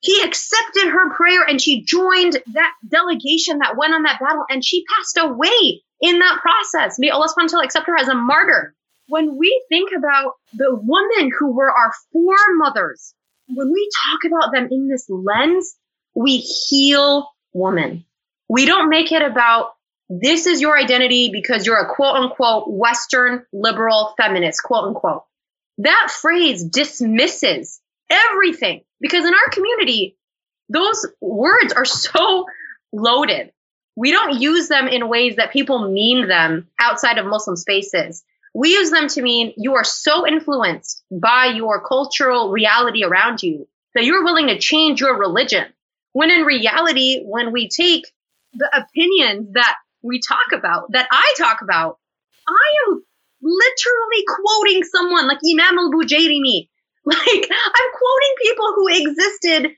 He accepted her prayer and she joined that delegation that went on that battle and she passed away in that process. May Allah subhanahu wa ta'ala accept her as a martyr when we think about the women who were our foremothers, when we talk about them in this lens, we heal woman. We don't make it about this is your identity because you're a quote unquote Western liberal feminist, quote unquote. That phrase dismisses everything because in our community, those words are so loaded. We don't use them in ways that people mean them outside of Muslim spaces we use them to mean you are so influenced by your cultural reality around you that you're willing to change your religion. When in reality, when we take the opinions that we talk about, that I talk about, I am literally quoting someone like Imam al-Bujayrimi. Like I'm quoting people who existed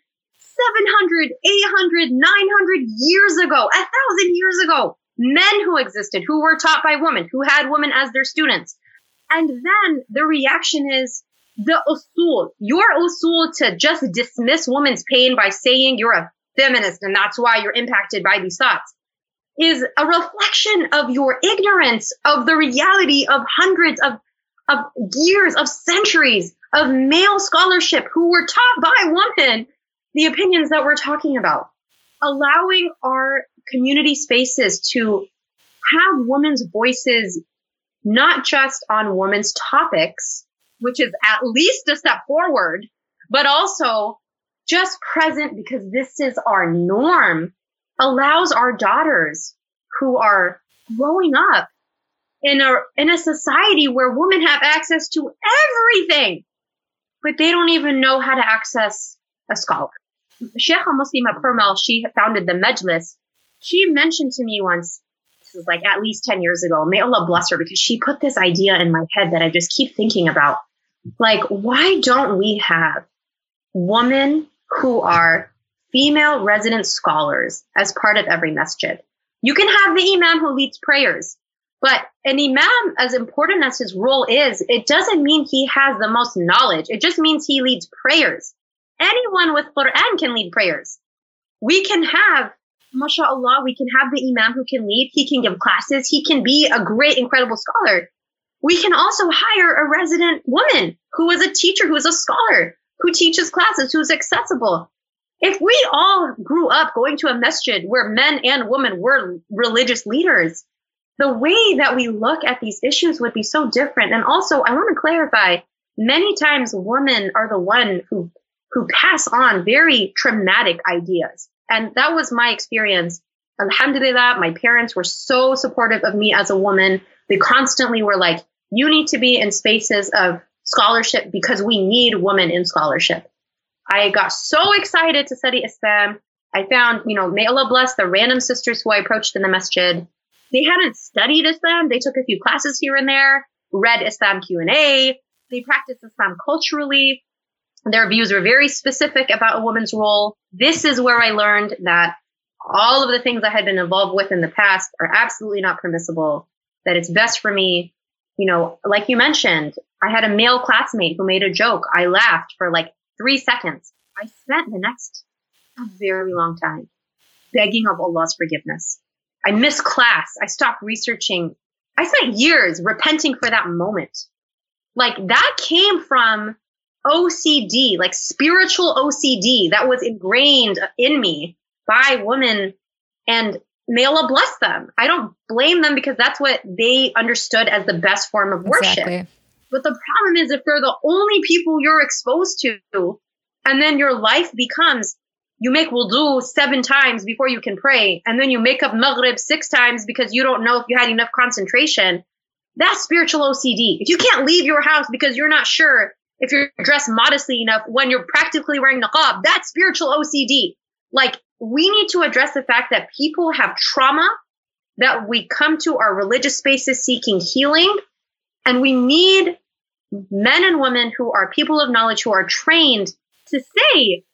700, 800, 900 years ago, a thousand years ago. Men who existed, who were taught by women, who had women as their students. And then the reaction is the usul, your usul to just dismiss women's pain by saying you're a feminist and that's why you're impacted by these thoughts is a reflection of your ignorance of the reality of hundreds of, of years, of centuries of male scholarship who were taught by women the opinions that we're talking about. Allowing our community spaces to have women's voices, not just on women's topics, which is at least a step forward, but also just present because this is our norm allows our daughters who are growing up in a, in a society where women have access to everything, but they don't even know how to access a scholar. Sheikha Muslema Purmul, she founded the Majlis. She mentioned to me once, this was like at least 10 years ago, may Allah bless her because she put this idea in my head that I just keep thinking about. Like, why don't we have women who are female resident scholars as part of every masjid? You can have the imam who leads prayers, but an imam, as important as his role is, it doesn't mean he has the most knowledge. It just means he leads prayers. Anyone with Quran can lead prayers. We can have, mashallah, we can have the imam who can lead. He can give classes. He can be a great, incredible scholar. We can also hire a resident woman who is a teacher, who is a scholar, who teaches classes, who's accessible. If we all grew up going to a masjid where men and women were religious leaders, the way that we look at these issues would be so different. And also, I want to clarify, many times women are the one who who pass on very traumatic ideas. And that was my experience. Alhamdulillah, my parents were so supportive of me as a woman. They constantly were like, you need to be in spaces of scholarship because we need women in scholarship. I got so excited to study Islam. I found, you know, may Allah bless the random sisters who I approached in the masjid. They hadn't studied Islam. They took a few classes here and there, read Islam Q&A. They practiced Islam culturally. Their views were very specific about a woman's role. This is where I learned that all of the things I had been involved with in the past are absolutely not permissible, that it's best for me. You know, like you mentioned, I had a male classmate who made a joke. I laughed for like three seconds. I spent the next a very long time begging of Allah's forgiveness. I missed class. I stopped researching. I spent years repenting for that moment. Like that came from OCD, like spiritual OCD that was ingrained in me by women and may Allah bless them. I don't blame them because that's what they understood as the best form of worship. Exactly. But the problem is if they're the only people you're exposed to, and then your life becomes you make wudu seven times before you can pray, and then you make up maghrib six times because you don't know if you had enough concentration. That's spiritual OCD. If you can't leave your house because you're not sure if you're dressed modestly enough when you're practically wearing niqab, that's spiritual OCD. Like, we need to address the fact that people have trauma, that we come to our religious spaces seeking healing, and we need men and women who are people of knowledge who are trained to say,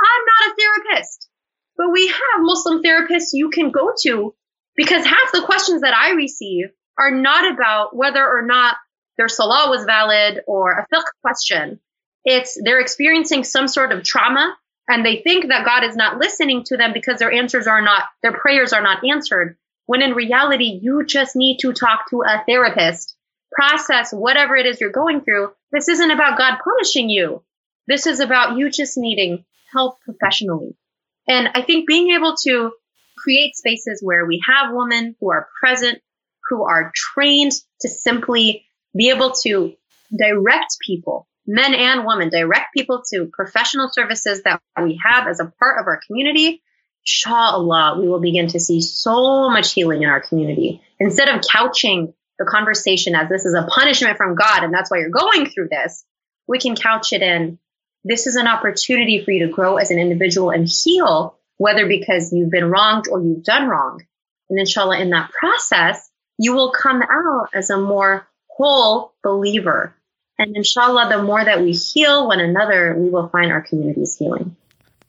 I'm not a therapist, but we have Muslim therapists you can go to because half the questions that I receive are not about whether or not their salah was valid or a fiqh question. It's they're experiencing some sort of trauma and they think that God is not listening to them because their answers are not, their prayers are not answered. When in reality, you just need to talk to a therapist, process whatever it is you're going through. This isn't about God punishing you. This is about you just needing help professionally. And I think being able to create spaces where we have women who are present, who are trained to simply be able to direct people, men and women, direct people to professional services that we have as a part of our community, inshallah, we will begin to see so much healing in our community. Instead of couching the conversation as this is a punishment from God and that's why you're going through this, we can couch it in this is an opportunity for you to grow as an individual and heal, whether because you've been wronged or you've done wrong. And inshallah, in that process, you will come out as a more whole believer. And inshallah, the more that we heal one another, we will find our communities healing.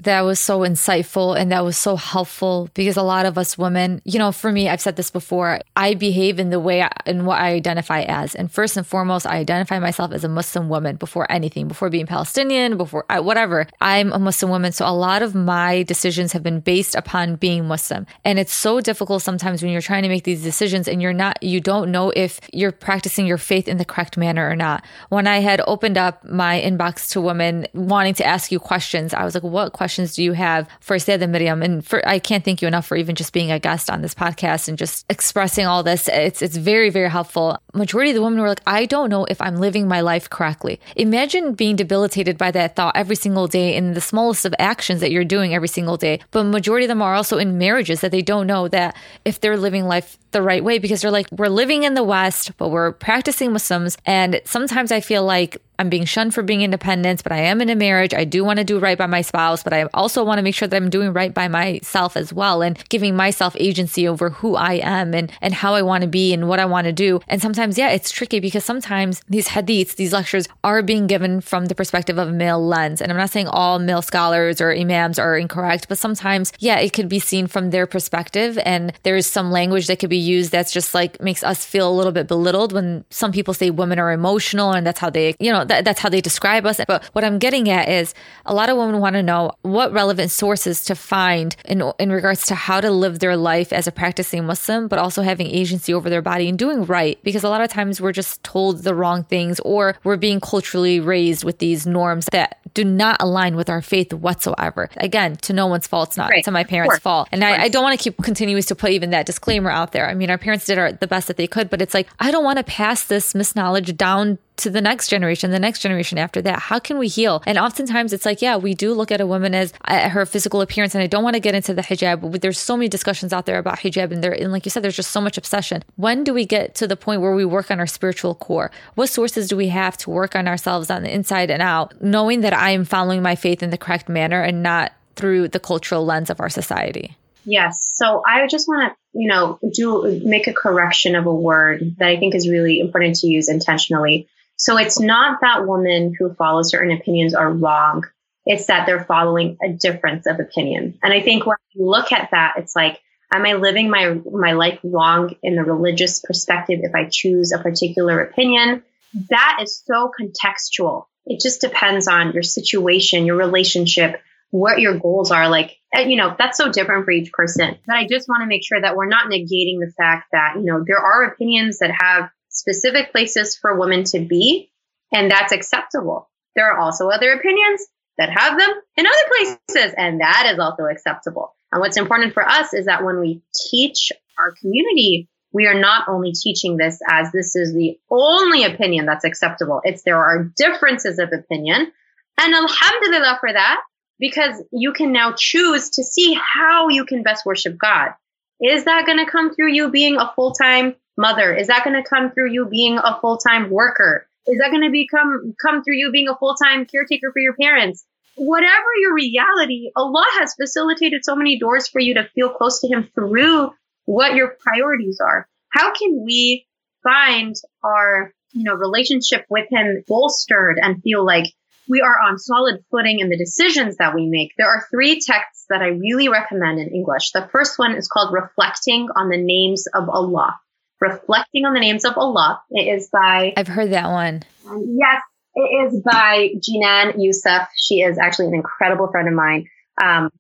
That was so insightful and that was so helpful because a lot of us women, you know, for me, I've said this before, I behave in the way in what I identify as. And first and foremost, I identify myself as a Muslim woman before anything, before being Palestinian, before uh, whatever. I'm a Muslim woman. So a lot of my decisions have been based upon being Muslim. And it's so difficult sometimes when you're trying to make these decisions and you're not, you don't know if you're practicing your faith in the correct manner or not. When I had opened up my inbox to women wanting to ask you questions, I was like, what questions do you have for Sayyidah Miriam? And for, I can't thank you enough for even just being a guest on this podcast and just expressing all this. It's, it's very, very helpful. Majority of the women were like, I don't know if I'm living my life correctly. Imagine being debilitated by that thought every single day in the smallest of actions that you're doing every single day. But majority of them are also in marriages that they don't know that if they're living life the right way because they're like, we're living in the West, but we're practicing Muslims. And sometimes I feel like I'm being shunned for being independent, but I am in a marriage. I do want to do right by my spouse, but I also want to make sure that I'm doing right by myself as well and giving myself agency over who I am and, and how I want to be and what I want to do. And sometimes, yeah, it's tricky because sometimes these hadiths, these lectures are being given from the perspective of a male lens. And I'm not saying all male scholars or imams are incorrect, but sometimes, yeah, it could be seen from their perspective. And there's some language that could be used that's just like makes us feel a little bit belittled when some people say women are emotional and that's how they, you know, that, that's how they describe us. But what I'm getting at is a lot of women want to know what relevant sources to find in, in regards to how to live their life as a practicing Muslim, but also having agency over their body and doing right. Because a lot of times we're just told the wrong things or we're being culturally raised with these norms that do not align with our faith whatsoever. Again, to no one's fault. It's not right. to my parents' fault. And I, I, don't want to keep continuing to put even that disclaimer out there. I mean, our parents did our, the best that they could, but it's like, I don't want to pass this misknowledge down to the next generation, the next generation after that. How can we heal? And oftentimes it's like, yeah, we do look at a woman as at her physical appearance. And I don't want to get into the hijab, but there's so many discussions out there about hijab. And there, and like you said, there's just so much obsession. When do we get to the point where we work on our spiritual core? What sources do we have to work on ourselves on the inside and out, knowing that I am following my faith in the correct manner and not through the cultural lens of our society? Yes. So I just want to, you know, do make a correction of a word that I think is really important to use intentionally. So it's not that women who follow certain opinions are wrong. It's that they're following a difference of opinion. And I think when you look at that, it's like, am I living my, my life wrong in the religious perspective if I choose a particular opinion? That is so contextual. It just depends on your situation, your relationship, what your goals are. Like, you know, that's so different for each person. But I just want to make sure that we're not negating the fact that, you know, there are opinions that have specific places for women to be, and that's acceptable. There are also other opinions that have them in other places, and that is also acceptable. And what's important for us is that when we teach our community, we are not only teaching this as this is the only opinion that's acceptable. It's there are differences of opinion. And alhamdulillah for that, because you can now choose to see how you can best worship God. Is that going to come through you being a full time mother? Is that going to come through you being a full time worker? Is that going to become come through you being a full time caretaker for your parents? Whatever your reality, Allah has facilitated so many doors for you to feel close to Him through what your priorities are. How can we find our you know relationship with Him bolstered and feel like we are on solid footing in the decisions that we make. There are three texts that I really recommend in English. The first one is called Reflecting on the Names of Allah. Reflecting on the Names of Allah. It is by. I've heard that one. Um, yes, it is by Jinan Yousef. She is actually an incredible friend of mine. Um,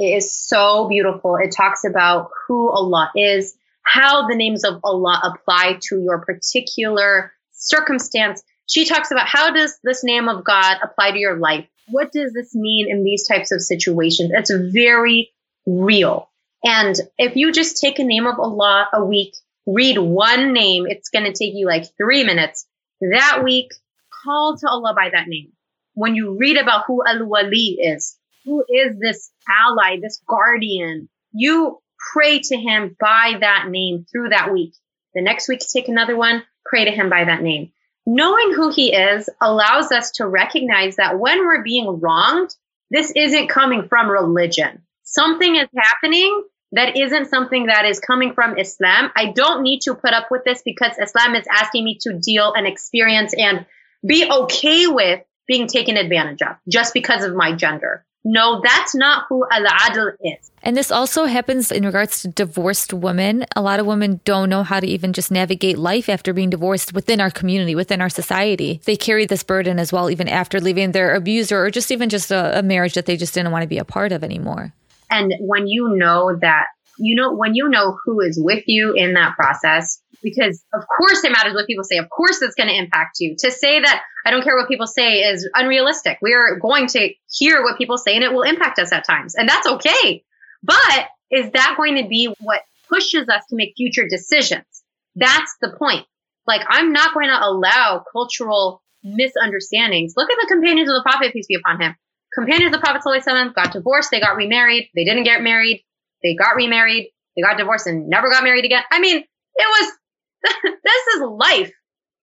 it is so beautiful. It talks about who Allah is, how the names of Allah apply to your particular circumstance. She talks about how does this name of God apply to your life? What does this mean in these types of situations? It's very real. And if you just take a name of Allah a week read one name, it's going to take you like three minutes. That week, call to Allah by that name. When you read about who Al Wali is, who is this ally, this guardian, you pray to him by that name through that week. The next week, take another one, pray to him by that name. Knowing who he is allows us to recognize that when we're being wronged, this isn't coming from religion. Something is happening that isn't something that is coming from Islam. I don't need to put up with this because Islam is asking me to deal and experience and be okay with being taken advantage of just because of my gender. no, that's not who al-adl is. And this also happens in regards to divorced women. A lot of women don't know how to even just navigate life after being divorced within our community, within our society. They carry this burden as well, even after leaving their abuser or just even just a, a marriage that they just didn't want to be a part of anymore. And when you know that, you know, when you know who is with you in that process, because of course it matters what people say. Of course it's going to impact you. To say that I don't care what people say is unrealistic. We are going to hear what people say and it will impact us at times. And that's okay. But is that going to be what pushes us to make future decisions? That's the point. Like, I'm not going to allow cultural misunderstandings. Look at the companions of the Prophet, peace be upon him. Companions of the Prophet got divorced, they got remarried, they didn't get married, they got remarried, they got divorced and never got married again. I mean, it was, this is life,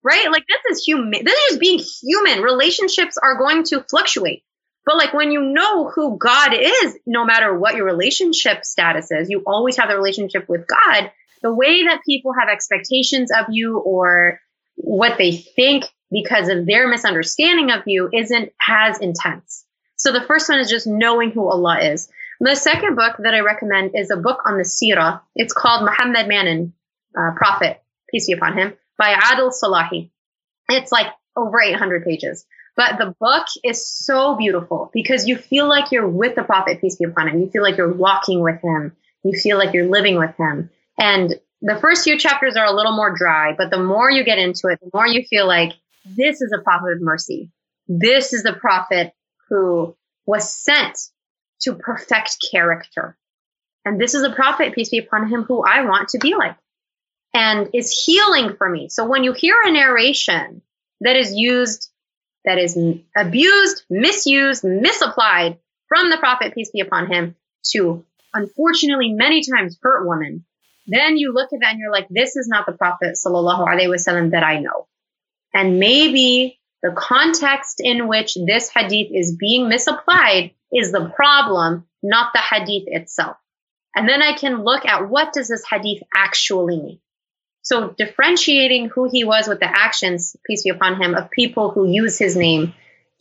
right? Like, this is human. This is being human. Relationships are going to fluctuate. But like when you know who God is, no matter what your relationship status is, you always have the relationship with God. The way that people have expectations of you or what they think because of their misunderstanding of you isn't as intense. So the first one is just knowing who Allah is. The second book that I recommend is a book on the Sirah. It's called Muhammad Man and, uh, Prophet, peace be upon him, by Adil Salahi. It's like over 800 pages. But the book is so beautiful because you feel like you're with the Prophet, peace be upon him. You feel like you're walking with him. You feel like you're living with him. And the first few chapters are a little more dry, but the more you get into it, the more you feel like this is a prophet of mercy. This is the prophet who was sent to perfect character. And this is a prophet, peace be upon him, who I want to be like and is healing for me. So when you hear a narration that is used that is abused, misused, misapplied from the prophet, peace be upon him, to unfortunately many times hurt women, then you look at that and you're like, this is not the prophet sallallahu alaihi wasallam that I know. And maybe the context in which this hadith is being misapplied is the problem, not the hadith itself. And then I can look at what does this hadith actually mean? So differentiating who he was with the actions, peace be upon him, of people who use his name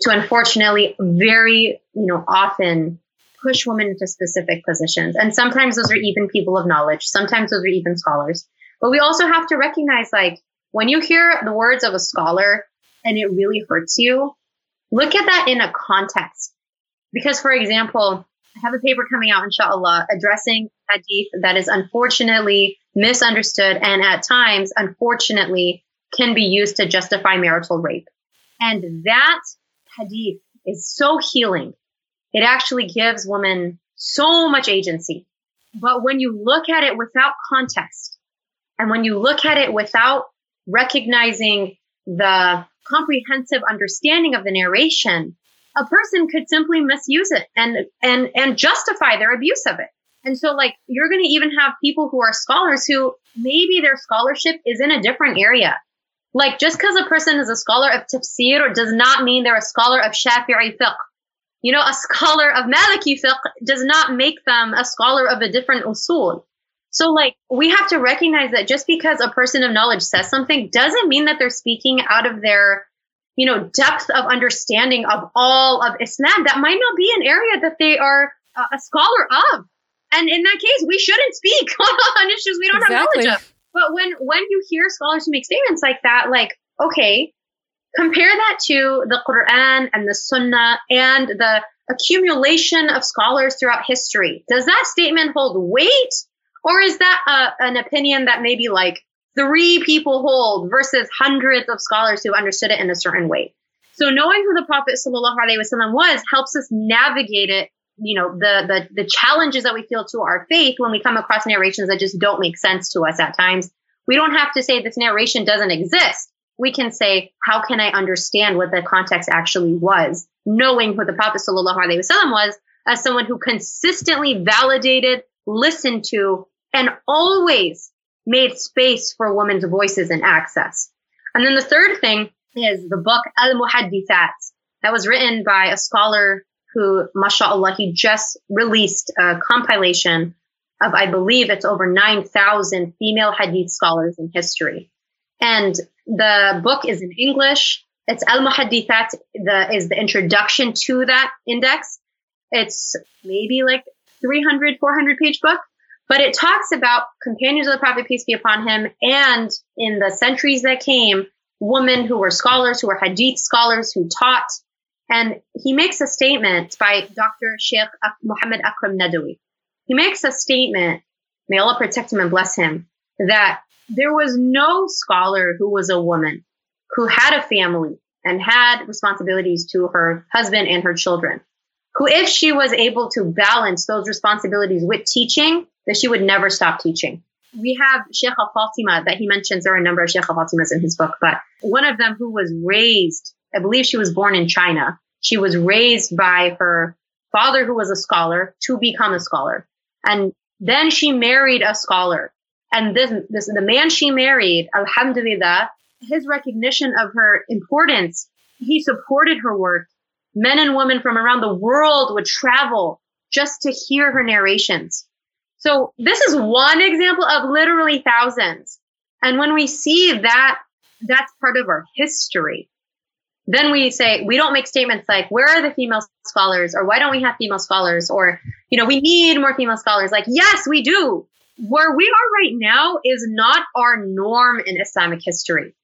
to unfortunately very, you know, often push women into specific positions. And sometimes those are even people of knowledge. Sometimes those are even scholars. But we also have to recognize like when you hear the words of a scholar and it really hurts you, look at that in a context. Because for example, I have a paper coming out, inshallah, addressing hadith that is unfortunately misunderstood and at times, unfortunately, can be used to justify marital rape. And that hadith is so healing. It actually gives women so much agency. But when you look at it without context and when you look at it without recognizing the comprehensive understanding of the narration, a person could simply misuse it and, and, and justify their abuse of it. And so, like, you're going to even have people who are scholars who maybe their scholarship is in a different area. Like, just because a person is a scholar of tafsir does not mean they're a scholar of Shafi'i fiqh. You know, a scholar of Maliki fiqh does not make them a scholar of a different usul. So, like, we have to recognize that just because a person of knowledge says something doesn't mean that they're speaking out of their, you know, depth of understanding of all of Islam. That might not be an area that they are uh, a scholar of. And in that case, we shouldn't speak on issues we don't exactly. have knowledge of. But when when you hear scholars who make statements like that, like, okay, compare that to the Quran and the Sunnah and the accumulation of scholars throughout history. Does that statement hold weight? Or is that a, an opinion that maybe like three people hold versus hundreds of scholars who understood it in a certain way? So knowing who the Prophet ﷺ was helps us navigate it you know the the the challenges that we feel to our faith when we come across narrations that just don't make sense to us at times. We don't have to say this narration doesn't exist. We can say how can i understand what the context actually was? Knowing who the prophet sallallahu alaihi wasallam was as someone who consistently validated listened to and always made space for women's voices and access and then the third thing is the book al-muhaddithat that was written by a scholar who, mashallah, he just released a compilation of, I believe it's over 9,000 female hadith scholars in history. And the book is in English. It's Al Muhaddithat, the, is the introduction to that index. It's maybe like 300, 400 page book, but it talks about companions of the Prophet, peace be upon him, and in the centuries that came, women who were scholars, who were hadith scholars, who taught. And he makes a statement by Dr. Sheikh Muhammad Akram Nadwi. He makes a statement, may Allah protect him and bless him, that there was no scholar who was a woman who had a family and had responsibilities to her husband and her children, who, if she was able to balance those responsibilities with teaching, that she would never stop teaching. We have Sheikh Fatima that he mentions. There are a number of Sheikh Fatimas in his book, but one of them who was raised, I believe she was born in China. She was raised by her father, who was a scholar, to become a scholar. And then she married a scholar. And this, this, the man she married, alhamdulillah, his recognition of her importance, he supported her work. Men and women from around the world would travel just to hear her narrations. So this is one example of literally thousands. And when we see that, that's part of our history. Then we say, we don't make statements like, where are the female scholars? Or why don't we have female scholars? Or, you know, we need more female scholars. Like, yes, we do. Where we are right now is not our norm in Islamic history.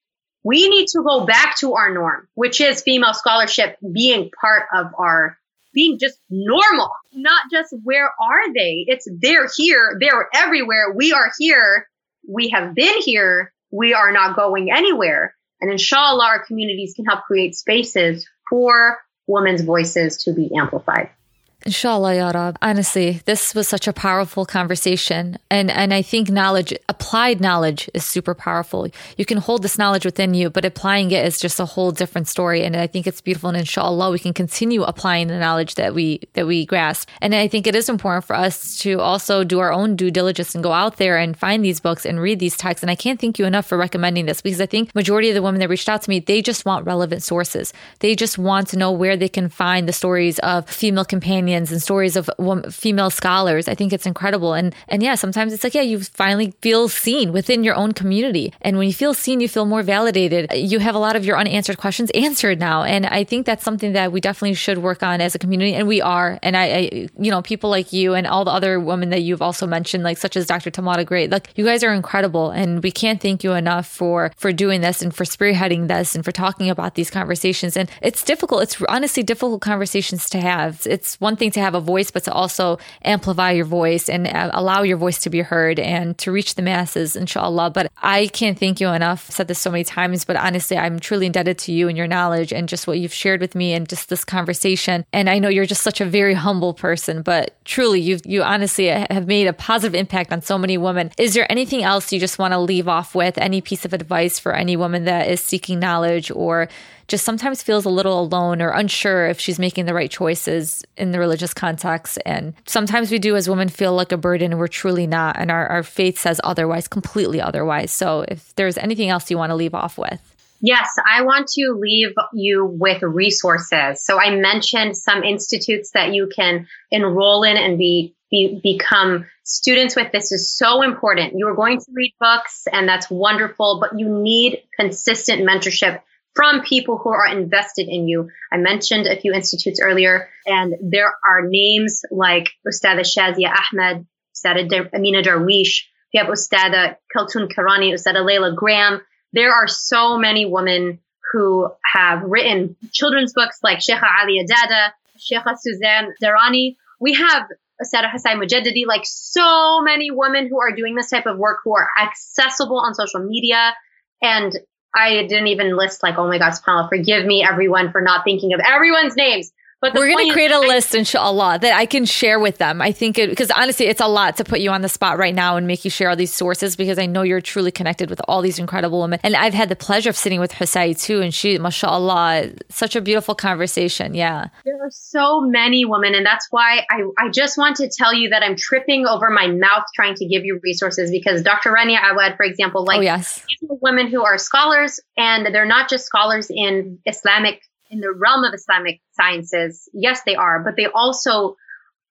We need to go back to our norm, which is female scholarship being part of our being just normal, not just where are they? It's they're here, they're everywhere. We are here. We have been here. We are not going anywhere. And inshallah, our communities can help create spaces for women's voices to be amplified. Inshallah, Ya Rab. Honestly, this was such a powerful conversation. And, and I think knowledge, applied knowledge is super powerful. You can hold this knowledge within you, but applying it is just a whole different story. And I think it's beautiful. And inshallah, we can continue applying the knowledge that we, that we grasp. And I think it is important for us to also do our own due diligence and go out there and find these books and read these texts. And I can't thank you enough for recommending this because I think majority of the women that reached out to me, they just want relevant sources. They just want to know where they can find the stories of female companions opinions and stories of female scholars. I think it's incredible. And and yeah, sometimes it's like yeah, you finally feel seen within your own community. And when you feel seen, you feel more validated. You have a lot of your unanswered questions answered now. And I think that's something that we definitely should work on as a community. And we are. And I, I you know, people like you and all the other women that you've also mentioned, like such as Dr. Tamara Gray, like you guys are incredible. And we can't thank you enough for for doing this and for spearheading this and for talking about these conversations. And it's difficult. It's honestly difficult conversations to have. It's one thing thing to have a voice, but to also amplify your voice and uh, allow your voice to be heard and to reach the masses, inshallah. But I can't thank you enough. I've said this so many times, but honestly, I'm truly indebted to you and your knowledge and just what you've shared with me and just this conversation. And I know you're just such a very humble person, but truly, you you honestly have made a positive impact on so many women. Is there anything else you just want to leave off with? Any piece of advice for any woman that is seeking knowledge or just sometimes feels a little alone or unsure if she's making the right choices in the religious context. And sometimes we do as women feel like a burden and we're truly not. And our, our faith says otherwise, completely otherwise. So if there's anything else you want to leave off with. Yes, I want to leave you with resources. So I mentioned some institutes that you can enroll in and be, be become students with. This is so important. You are going to read books and that's wonderful, but you need consistent mentorship from people who are invested in you. I mentioned a few institutes earlier, and there are names like Ustada Shazia Ahmed, Ustada Amina Darwish, you have Ustada Kaltun Karani, Ustada Layla Graham. There are so many women who have written children's books like Sheikha Ali Adada, Sheikha Suzanne Darani. We have Ustada Hosai Mojaddidi, like so many women who are doing this type of work who are accessible on social media. And I didn't even list like, oh my God, subhanAllah, forgive me everyone for not thinking of everyone's names. But we're going to create a I, list, inshallah, that I can share with them. I think it, because honestly, it's a lot to put you on the spot right now and make you share all these sources because I know you're truly connected with all these incredible women. And I've had the pleasure of sitting with Hosai too. And she, mashallah, such a beautiful conversation. Yeah. There are so many women. And that's why I, I just want to tell you that I'm tripping over my mouth trying to give you resources because Dr. Rania Awad, for example, like oh, yes. women who are scholars and they're not just scholars in Islamic in the realm of Islamic sciences, yes, they are, but they also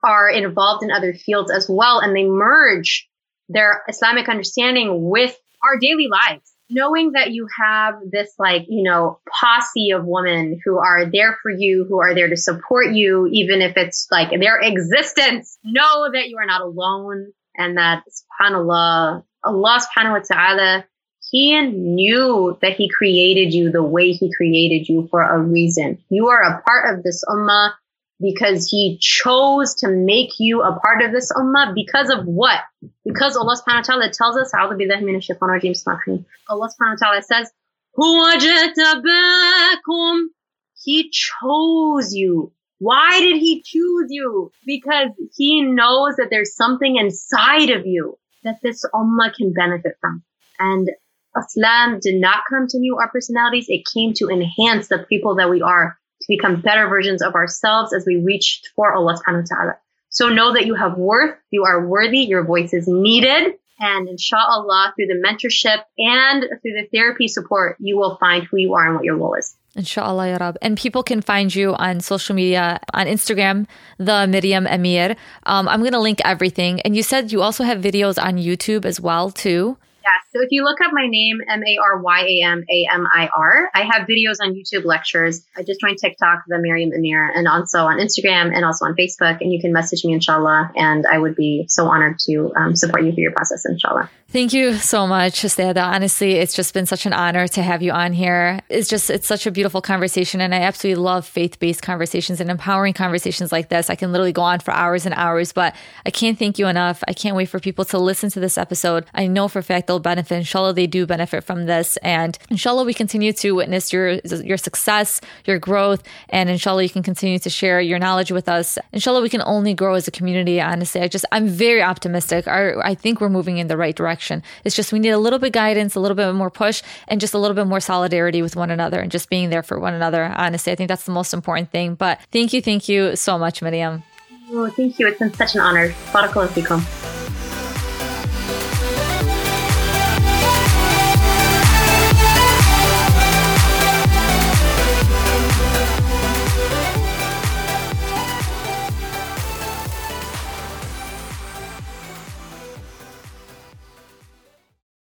are involved in other fields as well. And they merge their Islamic understanding with our daily lives. knowing that you have this like you know posse of women who are there for you who are there to support you even if it's like their existence know that you are not alone and that subhanallah allah subhanahu wa ta'ala he knew that he created you the way he created you for a reason you are a part of this ummah because he chose to make you a part of this ummah because of what? Because Allah subhanahu wa ta'ala tells us, Allah subhanahu wa ta'ala says, He chose you. Why did he choose you? Because he knows that there's something inside of you that this ummah can benefit from. And Islam did not come to mute our personalities. It came to enhance the people that we are to become better versions of ourselves as we reach for Allah subhanahu wa ta'ala. So know that you have worth, you are worthy, your voice is needed. And inshallah, through the mentorship and through the therapy support, you will find who you are and what your role is. Inshallah, Ya Rab. And people can find you on social media, on Instagram, the Maryam Amir. Um, I'm going to link everything. And you said you also have videos on YouTube as well, too. Yeah. So if you look up my name, M A R Y A M A M I R, I have videos on YouTube lectures. I just joined TikTok, the Maryam Amir, and also on Instagram and also on Facebook. And you can message me, inshallah. And I would be so honored to um, support you through your process, inshallah. Thank you so much, Ustadha. Honestly, it's just been such an honor to have you on here. It's just, it's such a beautiful conversation. And I absolutely love faith based conversations and empowering conversations like this. I can literally go on for hours and hours, but I can't thank you enough. I can't wait for people to listen to this episode. I know for a fact they'll benefit. Inshallah, they do benefit from this. And inshallah, we continue to witness your, your success, your growth. And inshallah, you can continue to share your knowledge with us. Inshallah, we can only grow as a community. Honestly, I just, I'm very optimistic. I think we're moving in the right direction. It's just we need a little bit guidance, a little bit more push, and just a little bit more solidarity with one another and just being there for one another. Honestly, I think that's the most important thing. But thank you, thank you so much, Maryam. Oh, thank you. It's been such an honor.